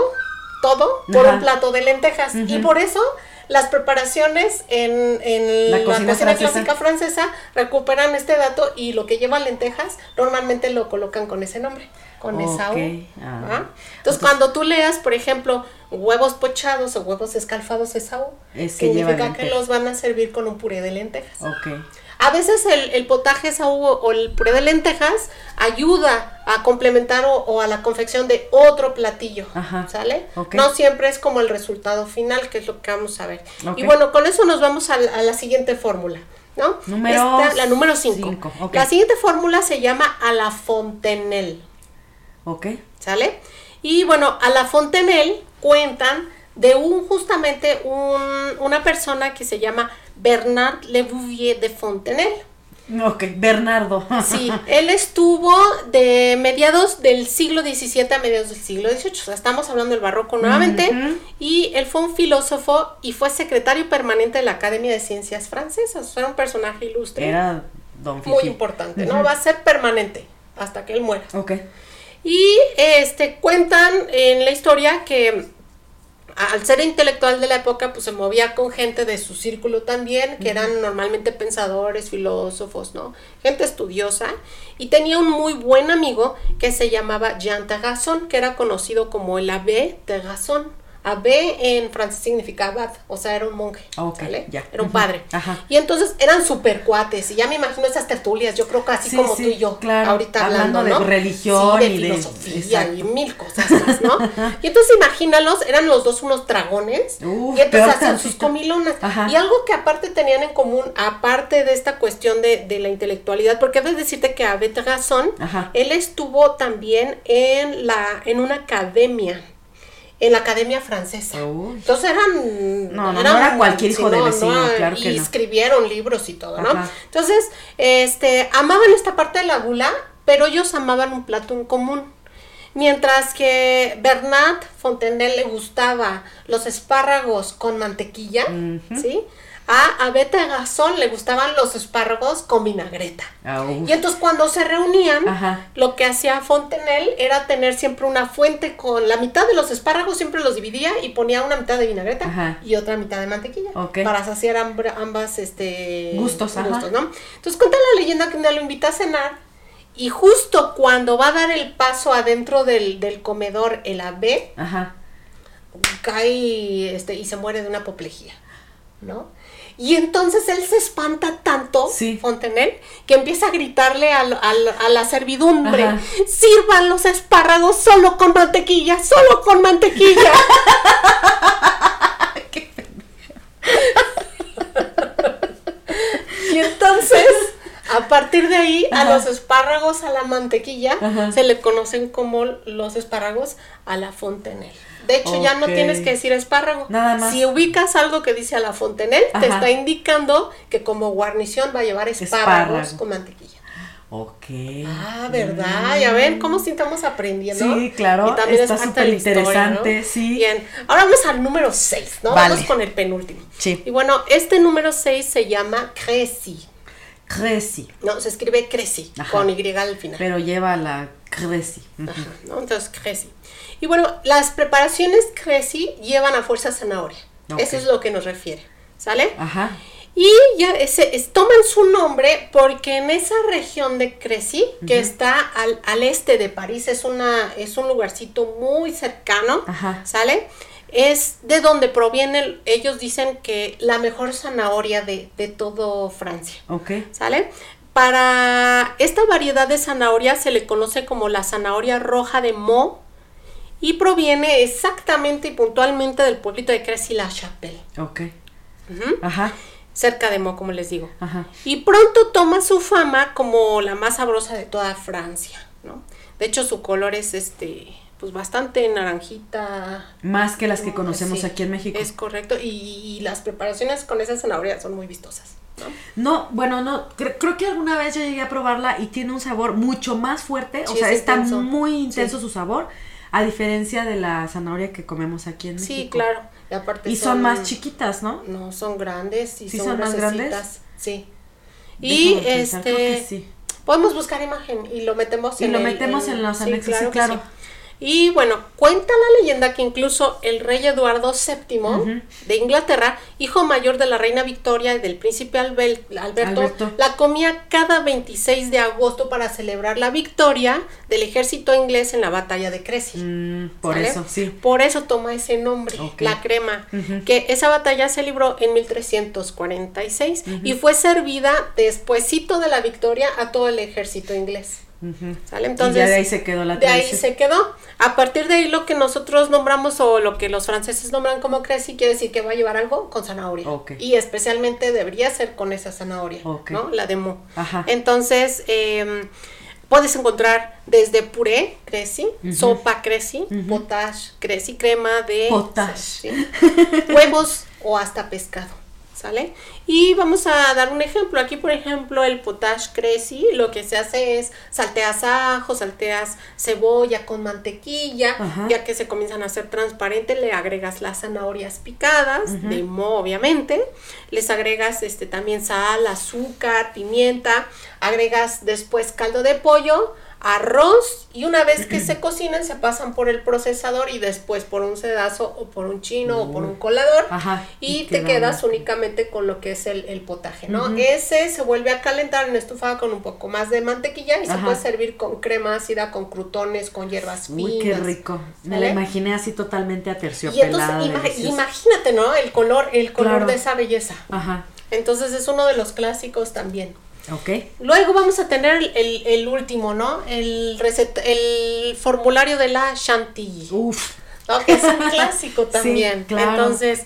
S2: todo por un plato de lentejas. Y por eso las preparaciones en, en la, cocina, clásica francesa recuperan este dato y lo que lleva lentejas normalmente lo colocan con ese nombre, con Esaú. Ah. Entonces, cuando tú leas, por ejemplo, huevos pochados o huevos escalfados Esaú, es que significa que los van a servir con un puré de lentejas. A veces el, el, potaje Esaú o el puré de lentejas ayuda a complementar o, a la confección de otro platillo, ¿sale? No siempre es como el resultado final, que es lo que vamos a ver. Y bueno, con eso nos vamos a, la siguiente fórmula. ¿no?
S1: Número
S2: la número 5. La siguiente fórmula se llama a la fontenelle.
S1: Ok.
S2: ¿Sale? Y bueno, a la fontenelle cuentan de un justamente un, una persona que se llama Bernard Le Bouvier de Fontenelle.
S1: Ok, Bernardo.
S2: sí, él estuvo de mediados del siglo XVII a mediados del siglo XVIII. O sea, estamos hablando del barroco nuevamente. Y él fue un filósofo y fue secretario permanente de la Academia de Ciencias Francesas. Fue un personaje ilustre.
S1: Era don
S2: Muy importante, ¿no? Va a ser permanente hasta que él muera.
S1: Ok.
S2: Y este cuentan en la historia que al ser intelectual de la época, pues se movía con gente de su círculo también, que eran normalmente pensadores, filósofos, ¿no? Gente estudiosa. Y tenía un muy buen amigo que se llamaba Jean Terrasson, que era conocido como el Abbé Terrasson. Abe en francés significa abad, o sea, era un monje,
S1: ¿vale?
S2: Era un padre. Y entonces eran super cuates, y ya me imagino esas tertulias, yo creo que así como tú y yo,
S1: claro.
S2: ahorita hablando, de
S1: religión
S2: y de filosofía y mil cosas más, ¿no? y entonces imagínalos, eran los dos unos dragones, y entonces hacían sus comilonas. Y algo que aparte tenían en común, aparte de esta cuestión de, de la intelectualidad, porque debes decirte que Abed Razón, él estuvo también en, la, en una academia en la Academia Francesa. Entonces eran...
S1: No, no, era cualquier hijo de vecino, claro que
S2: y escribieron libros y todo, ¿no? Entonces, este, amaban esta parte de la gula, pero ellos amaban un plato en común. Mientras que Bernard Fontenelle le gustaba los espárragos con mantequilla, ¿sí? A Abeta Gazón le gustaban los espárragos con vinagreta.
S1: Ah.
S2: Y entonces cuando se reunían,
S1: Ajá.
S2: lo que hacía Fontenelle era tener siempre una fuente con la mitad de los espárragos, siempre los dividía y ponía una mitad de vinagreta
S1: Ajá.
S2: y otra mitad de mantequilla. Para saciar ambas este,
S1: Gustos, ajá.
S2: ¿no? Entonces cuenta la leyenda que un día lo invita a cenar y justo cuando va a dar el paso adentro del, del comedor, el ave
S1: Ajá.
S2: cae este, y se muere de una apoplejía, ¿no? Y entonces él se espanta tanto,
S1: Sí.
S2: Fontenelle, que empieza a gritarle al- al- a la servidumbre,
S1: Ajá.
S2: sirvan los espárragos solo con mantequilla, solo con mantequilla. y entonces, a partir de ahí, a los espárragos a la mantequilla
S1: Ajá.
S2: se le conocen como los espárragos a la Fontenelle. De hecho, ya no tienes que decir espárrago.
S1: Nada más.
S2: Si ubicas algo que dice a la Fontenelle, te está indicando que como guarnición va a llevar espárragos
S1: Espárrago.
S2: con mantequilla.
S1: Ok.
S2: Ah, ¿verdad? Ya ven cómo sí estamos aprendiendo.
S1: Sí, claro,
S2: Y también
S1: está superinteresante,
S2: ¿no?
S1: sí.
S2: Bien, ahora vamos al número 6, ¿no?
S1: Vale.
S2: Vamos con el penúltimo.
S1: Sí.
S2: Y bueno, este número 6 se llama Creci.
S1: Creci.
S2: No, se escribe Creci, con Y al final.
S1: Pero lleva la Creci.
S2: Ajá, ¿no? Entonces, Creci. Y bueno, las preparaciones Creci llevan a fuerza zanahoria. Eso es lo que nos refiere. ¿Sale?
S1: Ajá.
S2: Y ya es- toman su nombre porque en esa región de Crecy, que está al, al este de París, es, una, es un lugarcito muy cercano,
S1: Ajá.
S2: ¿sale? Es de donde proviene, ellos dicen que la mejor zanahoria de, de todo Francia,
S1: Ok.
S2: ¿sale? Para esta variedad de zanahoria se le conoce como la zanahoria roja de Meaux y proviene exactamente y puntualmente del pueblito de Crecy-la-Chapelle,
S1: Ok. Ajá.
S2: cerca de Meaux, como les digo.
S1: Ajá.
S2: Y pronto toma su fama como la más sabrosa de toda Francia, ¿no? De hecho, su color es este, pues bastante naranjita.
S1: Más que las que conocemos
S2: Sí,
S1: aquí en México.
S2: Es correcto. Y, y las preparaciones con esa zanahoria son muy vistosas, ¿no?
S1: No, bueno, no, cre- creo que alguna vez yo llegué a probarla y tiene un sabor mucho más fuerte, o sea,
S2: es
S1: está
S2: intenso.
S1: muy intenso
S2: Sí.
S1: su sabor, a diferencia de la zanahoria que comemos aquí en México.
S2: Sí, claro. Y aparte
S1: Y son más chiquitas, ¿no?
S2: No, son grandes y
S1: ¿Sí
S2: son,
S1: son más grandes?
S2: Sí. Y
S1: pensar,
S2: este
S1: sí.
S2: podemos buscar imagen y lo metemos
S1: Y
S2: en
S1: lo
S2: el-
S1: metemos en los anexos, sí, claro.
S2: Y bueno, cuenta la leyenda que incluso el rey Eduardo VII de Inglaterra, hijo mayor de la reina Victoria y del príncipe Alberto,
S1: Alberto.
S2: la comía cada 26 de agosto para celebrar la victoria del ejército inglés en la batalla de Crecy.
S1: Mm, por
S2: ¿Sale?
S1: eso, sí.
S2: Por eso toma ese nombre, la crema, que esa batalla se libró en 1346 y fue servida despuesito de la victoria a todo el ejército inglés. ¿Sale?
S1: Y
S2: Entonces,
S1: ya de ahí se quedó la
S2: de ahí
S1: tradición.
S2: se quedó. A partir de ahí lo que nosotros nombramos o lo que los franceses nombran como creci quiere decir que va a llevar algo con zanahoria. Y especialmente debería ser con esa zanahoria. ¿no? La de mo.
S1: Ajá.
S2: Entonces, em, puedes encontrar desde puré creci, sopa creci, potage creci, crema de...
S1: Potage.
S2: sí, huevos o hasta pescado. ¿Sale? Y vamos a dar un ejemplo. Aquí, por ejemplo, el potage creci, lo que se hace es salteas ajo, salteas cebolla con mantequilla,
S1: Ajá.
S2: ya que se comienzan a hacer transparentes, le agregas las zanahorias picadas, de mo, obviamente, les agregas este también sal, azúcar, pimienta, agregas después caldo de pollo, arroz y una vez que se cocinen se pasan por el procesador y después por un sedazo o por un chino o por un colador
S1: Ajá,
S2: y,
S1: y
S2: te
S1: queda
S2: quedas únicamente con lo que es el, el potaje, ¿no? Ese se vuelve a calentar en estufa con un poco más de mantequilla y se puede servir con crema ácida, con crutones, con hierbas finas.
S1: Uy, qué rico. Me la imaginé así totalmente
S2: Y entonces
S1: aterciopelada. deliciosa.
S2: imagínate, ¿no? El color, el color
S1: Claro.
S2: de esa belleza.
S1: Ajá.
S2: Entonces es uno de los clásicos también.
S1: Ok.
S2: Luego vamos a tener el, el último, ¿no? El, recet- el formulario de la chantilly.
S1: Uf.
S2: ¿no? Que es un clásico también.
S1: claro.
S2: Entonces,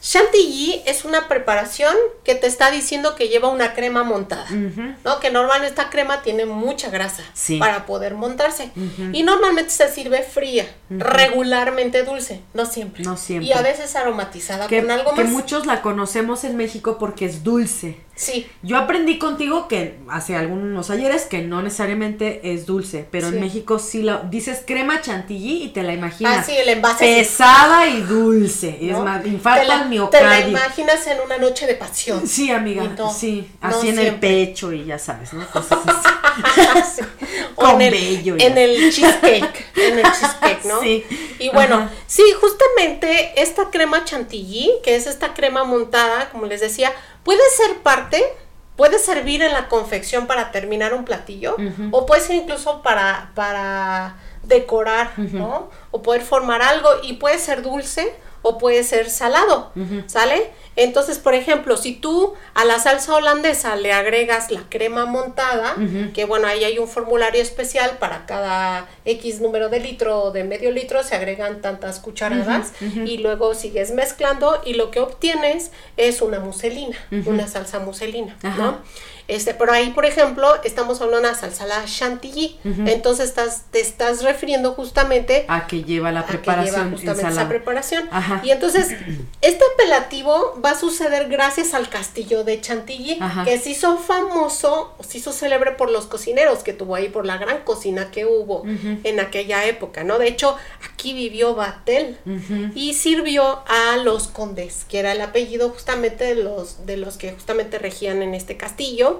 S2: chantilly es una preparación que te está diciendo que lleva una crema montada. ¿no? Que normalmente esta crema tiene mucha grasa
S1: Sí.
S2: para poder montarse. Y normalmente se sirve fría, regularmente dulce, no siempre.
S1: No siempre.
S2: Y a veces aromatizada
S1: Que,
S2: con algo
S1: que
S2: más.
S1: muchos la conocemos en México porque es dulce.
S2: Sí.
S1: Yo aprendí contigo que hace algunos ayeres que no necesariamente es dulce, pero en México sí lo dices crema chantilly y te la imaginas.
S2: Ah, sí, el envase.
S1: Pesada y dulce. Y es más, infarta el miocardio.
S2: Te la imaginas en una noche de pasión.
S1: Sí, amiga. sí. Así en el pecho y ya sabes, ¿no? Cosas así.
S2: Con en bello. en el cheesecake. En el cheesecake, ¿no? Sí. Y bueno, sí, justamente esta crema chantilly, que es esta crema montada, como les decía, puede ser parte, puede servir en la confección para terminar un platillo, o puede ser incluso para, para decorar, ¿no? O poder formar algo, y puede ser dulce o puede ser salado, ¿sale? Entonces, por ejemplo, si tú a la salsa holandesa le agregas la crema montada, que bueno, ahí hay un formulario especial para cada X número de litro o de medio litro, se agregan tantas cucharadas y luego sigues mezclando y lo que obtienes es una muselina, una salsa muselina, ¿no? Este, pero ahí, por ejemplo, estamos hablando de una salsa chantilly. Entonces estás, te estás refiriendo justamente
S1: a que lleva la preparación.
S2: Lleva justamente esa preparación. Y entonces, este apelativo va a suceder gracias al castillo de Chantilly, que se hizo famoso, se hizo célebre por los cocineros que tuvo ahí, por la gran cocina que hubo en aquella época, ¿no? De hecho, aquí vivió Batel y sirvió a los condes, que era el apellido justamente de los, de los que justamente regían en este castillo.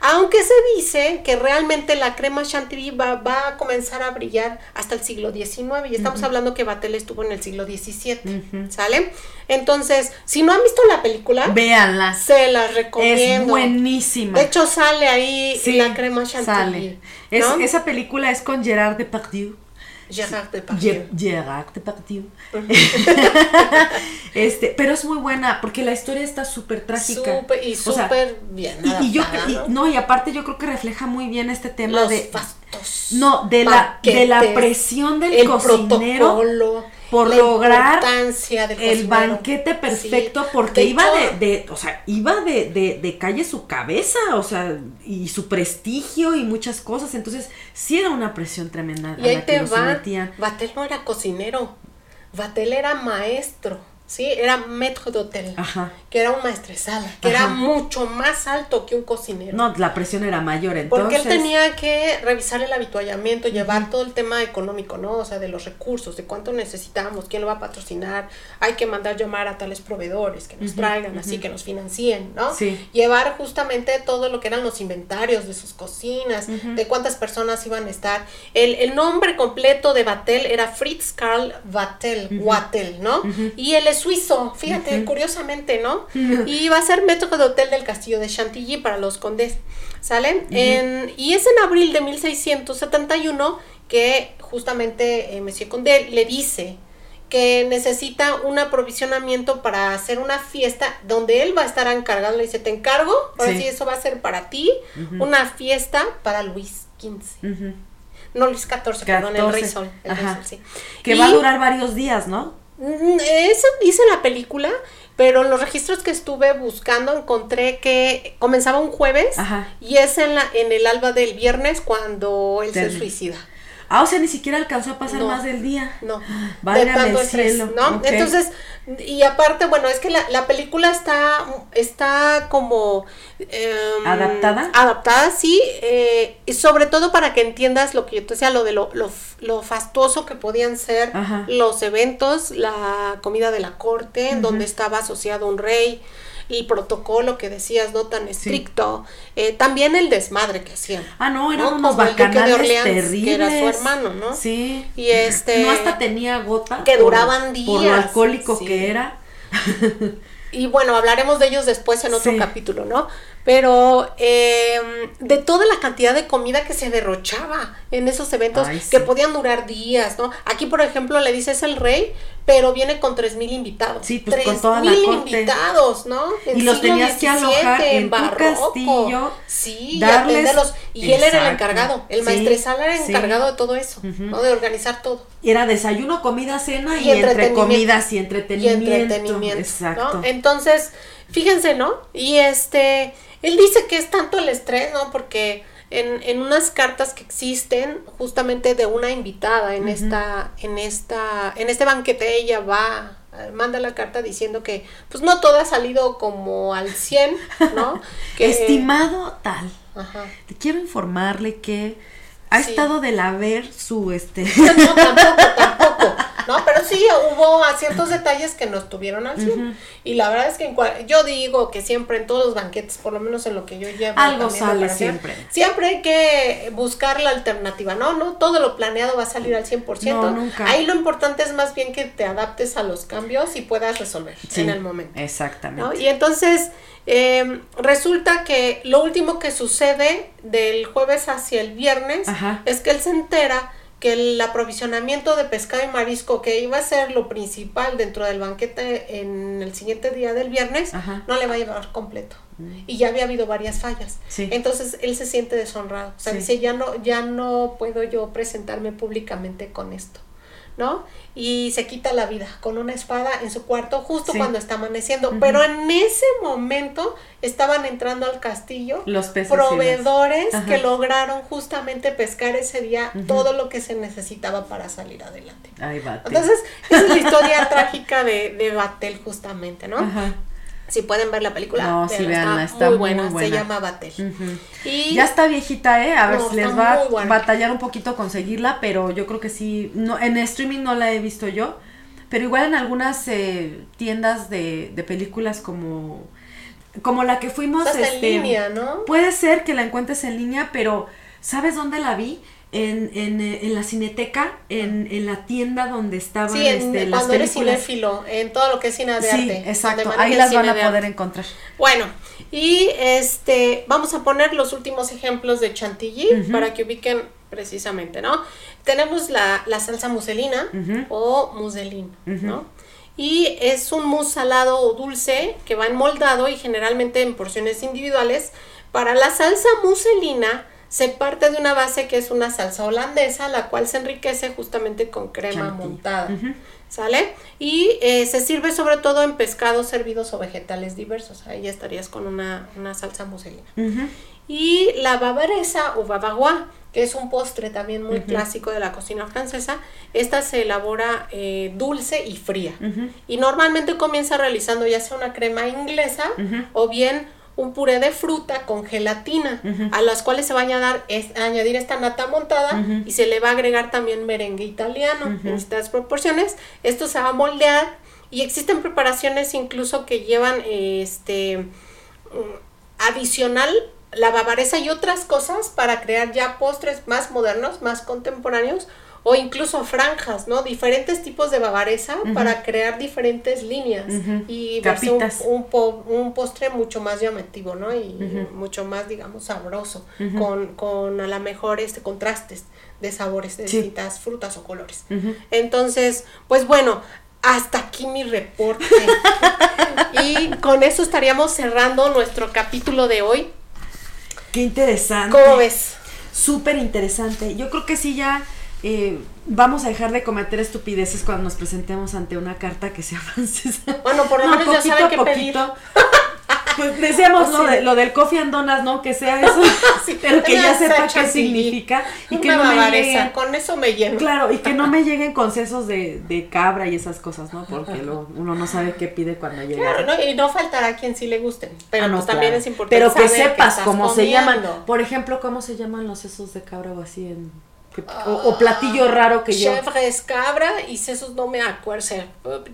S2: Aunque se dice que realmente la crema chantilly va, a comenzar a brillar hasta el siglo XIX y estamos hablando que Batel estuvo en el siglo XVII, ¿sale? Entonces, si no han visto la película,
S1: véanla.
S2: Se las recomiendo.
S1: Es buenísima.
S2: De hecho, sale ahí la crema chantilly.
S1: esa película es con Gerard Depardieu.
S2: Gerard Depardieu.
S1: Gerard Depardieu. este, pero es muy buena porque la historia está súper trágica.
S2: y súper bien.
S1: Y, yo ¿no? y aparte yo creo que refleja muy bien este tema
S2: Los
S1: de
S2: fastos,
S1: no de la de la presión del
S2: el
S1: cocinero por lograr
S2: el
S1: banquete perfecto porque iba de, o sea, iba de, de, de, calle su cabeza, o sea, y su prestigio y muchas cosas, entonces sí era una presión tremenda.
S2: Y ahí te va, Batel no era cocinero, Batel era maestro. ¿Sí? Era maître d'hôtel, que era un maestresala, que era mucho más alto que un cocinero.
S1: No, la presión era mayor entonces.
S2: Porque él tenía que revisar el habituallamiento, llevar todo el tema económico, ¿no? O sea, de los recursos, de cuánto necesitamos, quién lo va a patrocinar, hay que mandar llamar a tales proveedores que nos traigan, así que nos financien, ¿no?
S1: Sí.
S2: Llevar justamente todo lo que eran los inventarios de sus cocinas, de cuántas personas iban a estar. El, el nombre completo de Batel era Fritz Karl Vatel, Wattel, ¿no? Y él suizo, fíjate, curiosamente, ¿no? Y va a ser metro de hotel del castillo de Chantilly para los condes, ¿sale? y es en abril de 1671 que justamente eh, Monsieur Condé le dice que necesita un aprovisionamiento para hacer una fiesta donde él va a estar encargado. Le dice, te encargo, ahora sí, eso va a ser para ti, una fiesta para Luis XV. No, Luis XIV, perdón, el Rey Sol.
S1: Que va a durar varios días, ¿no?
S2: Mm, eso dice la película, pero los registros que estuve buscando encontré que comenzaba un jueves y es en, la, en el alba del viernes cuando él se suicida.
S1: Ah, o sea, ni siquiera alcanzó a pasar más del día.
S2: No. de tanto estrés, ¿no? Entonces, y aparte, bueno, es que la, la película está, está como...
S1: Em, ¿Adaptada?
S2: Adaptada, sí. Eh, y sobre todo para que entiendas lo que yo te decía, lo de lo, lo, fastuoso que podían ser los eventos, la comida de la corte, donde estaba asociado un rey, el protocolo que decías, no tan estricto, eh, también el desmadre que hacían.
S1: Ah, no, eran unos bacanales terribles.
S2: Que era su hermano, ¿no?
S1: Sí.
S2: Y este...
S1: No hasta tenía gota.
S2: Que duraban días.
S1: Por lo alcohólico que era.
S2: y bueno, hablaremos de ellos después en otro capítulo, ¿no? Pero eh, de toda la cantidad de comida que se derrochaba en esos eventos que podían durar días, ¿no? Aquí, por ejemplo, le dices el rey, pero viene con tres mil invitados.
S1: Sí, pues con toda la corte.
S2: invitados, ¿no?
S1: y los tenías que alojar en, castillo.
S2: Sí, darles, y él era el encargado, el maestresala era el encargado de todo eso, ¿no? De organizar todo.
S1: Y era desayuno, comida, cena y, entre comidas y entretenimiento.
S2: Y entretenimiento. Exacto. Entonces, fíjense, ¿no? Y este él dice que es tanto el estrés, ¿no? Porque en, en unas cartas que existen, justamente de una invitada en esta, en esta, en este banquete, ella va manda la carta diciendo que pues no todo ha salido como al 100, ¿no? Que,
S1: Estimado tal, quiero informarle que ha estado del haber su este.
S2: No, tampoco, tampoco. No, pero sí hubo ciertos detalles que no estuvieron al 100. Y la verdad es que yo digo que siempre en todos los banquetes, por lo menos en lo que yo llevo.
S1: Algo sale siempre.
S2: siempre hay que buscar la alternativa. No, no todo lo planeado va a salir al 100%. No, nunca. Ahí lo importante es más bien que te adaptes a los cambios y puedas resolver en el momento.
S1: Exactamente.
S2: Y entonces eh, resulta que lo último que sucede del jueves hacia el viernes es que él se entera que el aprovisionamiento de pescado y marisco que iba a ser lo principal dentro del banquete en el siguiente día del viernes no le va a llevar completo. Mm. y ya había habido varias fallas. Entonces él se siente deshonrado. O sea dice ya no ya no puedo yo presentarme públicamente con esto ¿no? Y se quita la vida con una espada en su cuarto justo cuando está amaneciendo. Pero en ese momento estaban entrando al castillo
S1: los
S2: proveedores que lograron justamente pescar ese día todo lo que se necesitaba para salir adelante. Entonces, esa es la historia trágica de, de Batel justamente, ¿no? Si pueden ver la película,
S1: no, está, muy, buena,
S2: se llama Batel.
S1: y ya está viejita, ¿eh? A ver si les va a batallar un poquito conseguirla, pero yo creo que sí, no, en streaming no la he visto yo, pero igual en algunas eh, tiendas de, de películas como, como la que fuimos.
S2: en este, línea, ¿no?
S1: Puede ser que la encuentres en línea, pero ¿sabes dónde la vi? En, en, eh, en la cineteca, en, en, la tienda donde estaban
S2: sí, en, este, las cuando películas. eres cinéfilo, en todo lo que es cine de
S1: sí, exacto, ahí las van a poder encontrar.
S2: Bueno, y este, vamos a poner los últimos ejemplos de chantilly para que ubiquen precisamente, ¿no? Tenemos la, la salsa muselina o muselín, ¿no? Y es un mousse salado o dulce que va enmoldado y generalmente en porciones individuales. Para la salsa muselina, se parte de una base que es una salsa holandesa, la cual se enriquece justamente con crema montada. ¿Sale? Y eh, se sirve sobre todo en pescados servidos o vegetales diversos. Ahí ya estarías con una, salsa muselina. Y la bavaresa o bavarois, que es un postre también muy clásico de la cocina francesa, esta se elabora eh, dulce y fría. Y normalmente comienza realizando ya sea una crema inglesa o bien un puré de fruta con gelatina, a las cuales se va a añadir, añadir esta nata montada y se le va a agregar también merengue italiano. En estas proporciones. Esto se va a moldear y existen preparaciones incluso que llevan este mm, adicional la bavaresa y otras cosas para crear ya postres más modernos, más contemporáneos o incluso franjas, ¿no? Diferentes tipos de bavaresa para crear diferentes líneas y verse un, un, postre mucho más llamativo, ¿no? Y mucho más, digamos, sabroso, con, con a lo mejor este contrastes de sabores de distintas frutas o colores. Entonces, pues bueno, hasta aquí mi reporte. y con eso estaríamos cerrando nuestro capítulo de hoy.
S1: Qué interesante.
S2: ¿Cómo ves?
S1: Súper interesante. Yo creo que sí ya eh, vamos a dejar de cometer estupideces cuando nos presentemos ante una carta que sea francesa.
S2: Bueno, por lo menos ya saben qué pedir.
S1: Pues decíamos lo, de, lo del coffee and donuts, ¿no? Que sea eso, pero que ya sepa qué significa y que no me lleguen,
S2: con eso me lleno.
S1: Claro, y que no me lleguen con sesos de, de cabra y esas cosas, ¿no? Porque uno no sabe qué pide cuando llega.
S2: Claro, ¿no? y no faltará quien sí le guste, pero ah, pues también es importante
S1: Pero que sepas cómo se llaman, por ejemplo, cómo se llaman los sesos de cabra o así en o, platillo raro que yo.
S2: Es cabra y sesos no me acuerdo.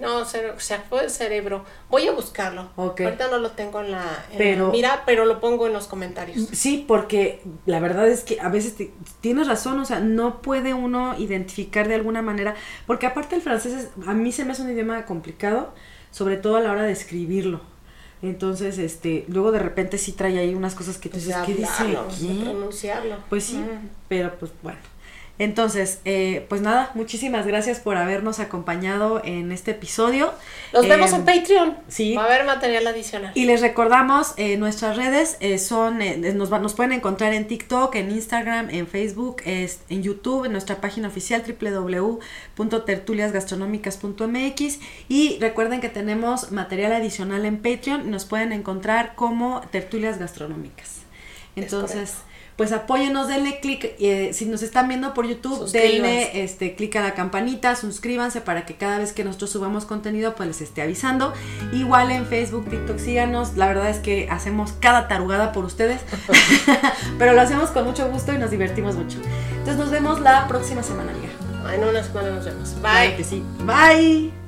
S2: No, se fue el cerebro. Voy a buscarlo. Ahorita no lo tengo en la, mira, pero lo pongo en los comentarios.
S1: Sí, porque la verdad es que a veces tienes razón, o sea, no puede uno identificar de alguna manera, porque aparte el francés a mí se me hace un idioma complicado, sobre todo a la hora de escribirlo. Entonces, este, luego de repente sí trae ahí unas cosas que tú dices, ¿qué dice aquí?
S2: Pronunciarlo.
S1: Pues sí, mm. pero pues bueno. Entonces, eh, pues nada, muchísimas gracias por habernos acompañado en este episodio.
S2: Nos vemos en em, Patreon. Sí. Va a haber material adicional.
S1: Y les recordamos, eh, nuestras redes eh, son, nos, nos pueden encontrar en TikTok, en Instagram, en Facebook, en YouTube, en nuestra página oficial www.tertuliasgastronómicas.mx y recuerden que tenemos material adicional en Patreon y nos pueden encontrar como Tertulias Gastronómicas. Entonces, pues apóyenos, denle clic, eh, si nos están viendo por YouTube, denle este, clic a la campanita, suscríbanse para que cada vez que nosotros subamos contenido, pues les esté avisando. Igual en Facebook, TikTok, síganos, la verdad es que hacemos cada tarugada por ustedes, pero lo hacemos con mucho gusto y nos divertimos mucho. Entonces nos vemos la próxima semana, amiga.
S2: En una semana nos vemos. Bye.
S1: que sí. Bye.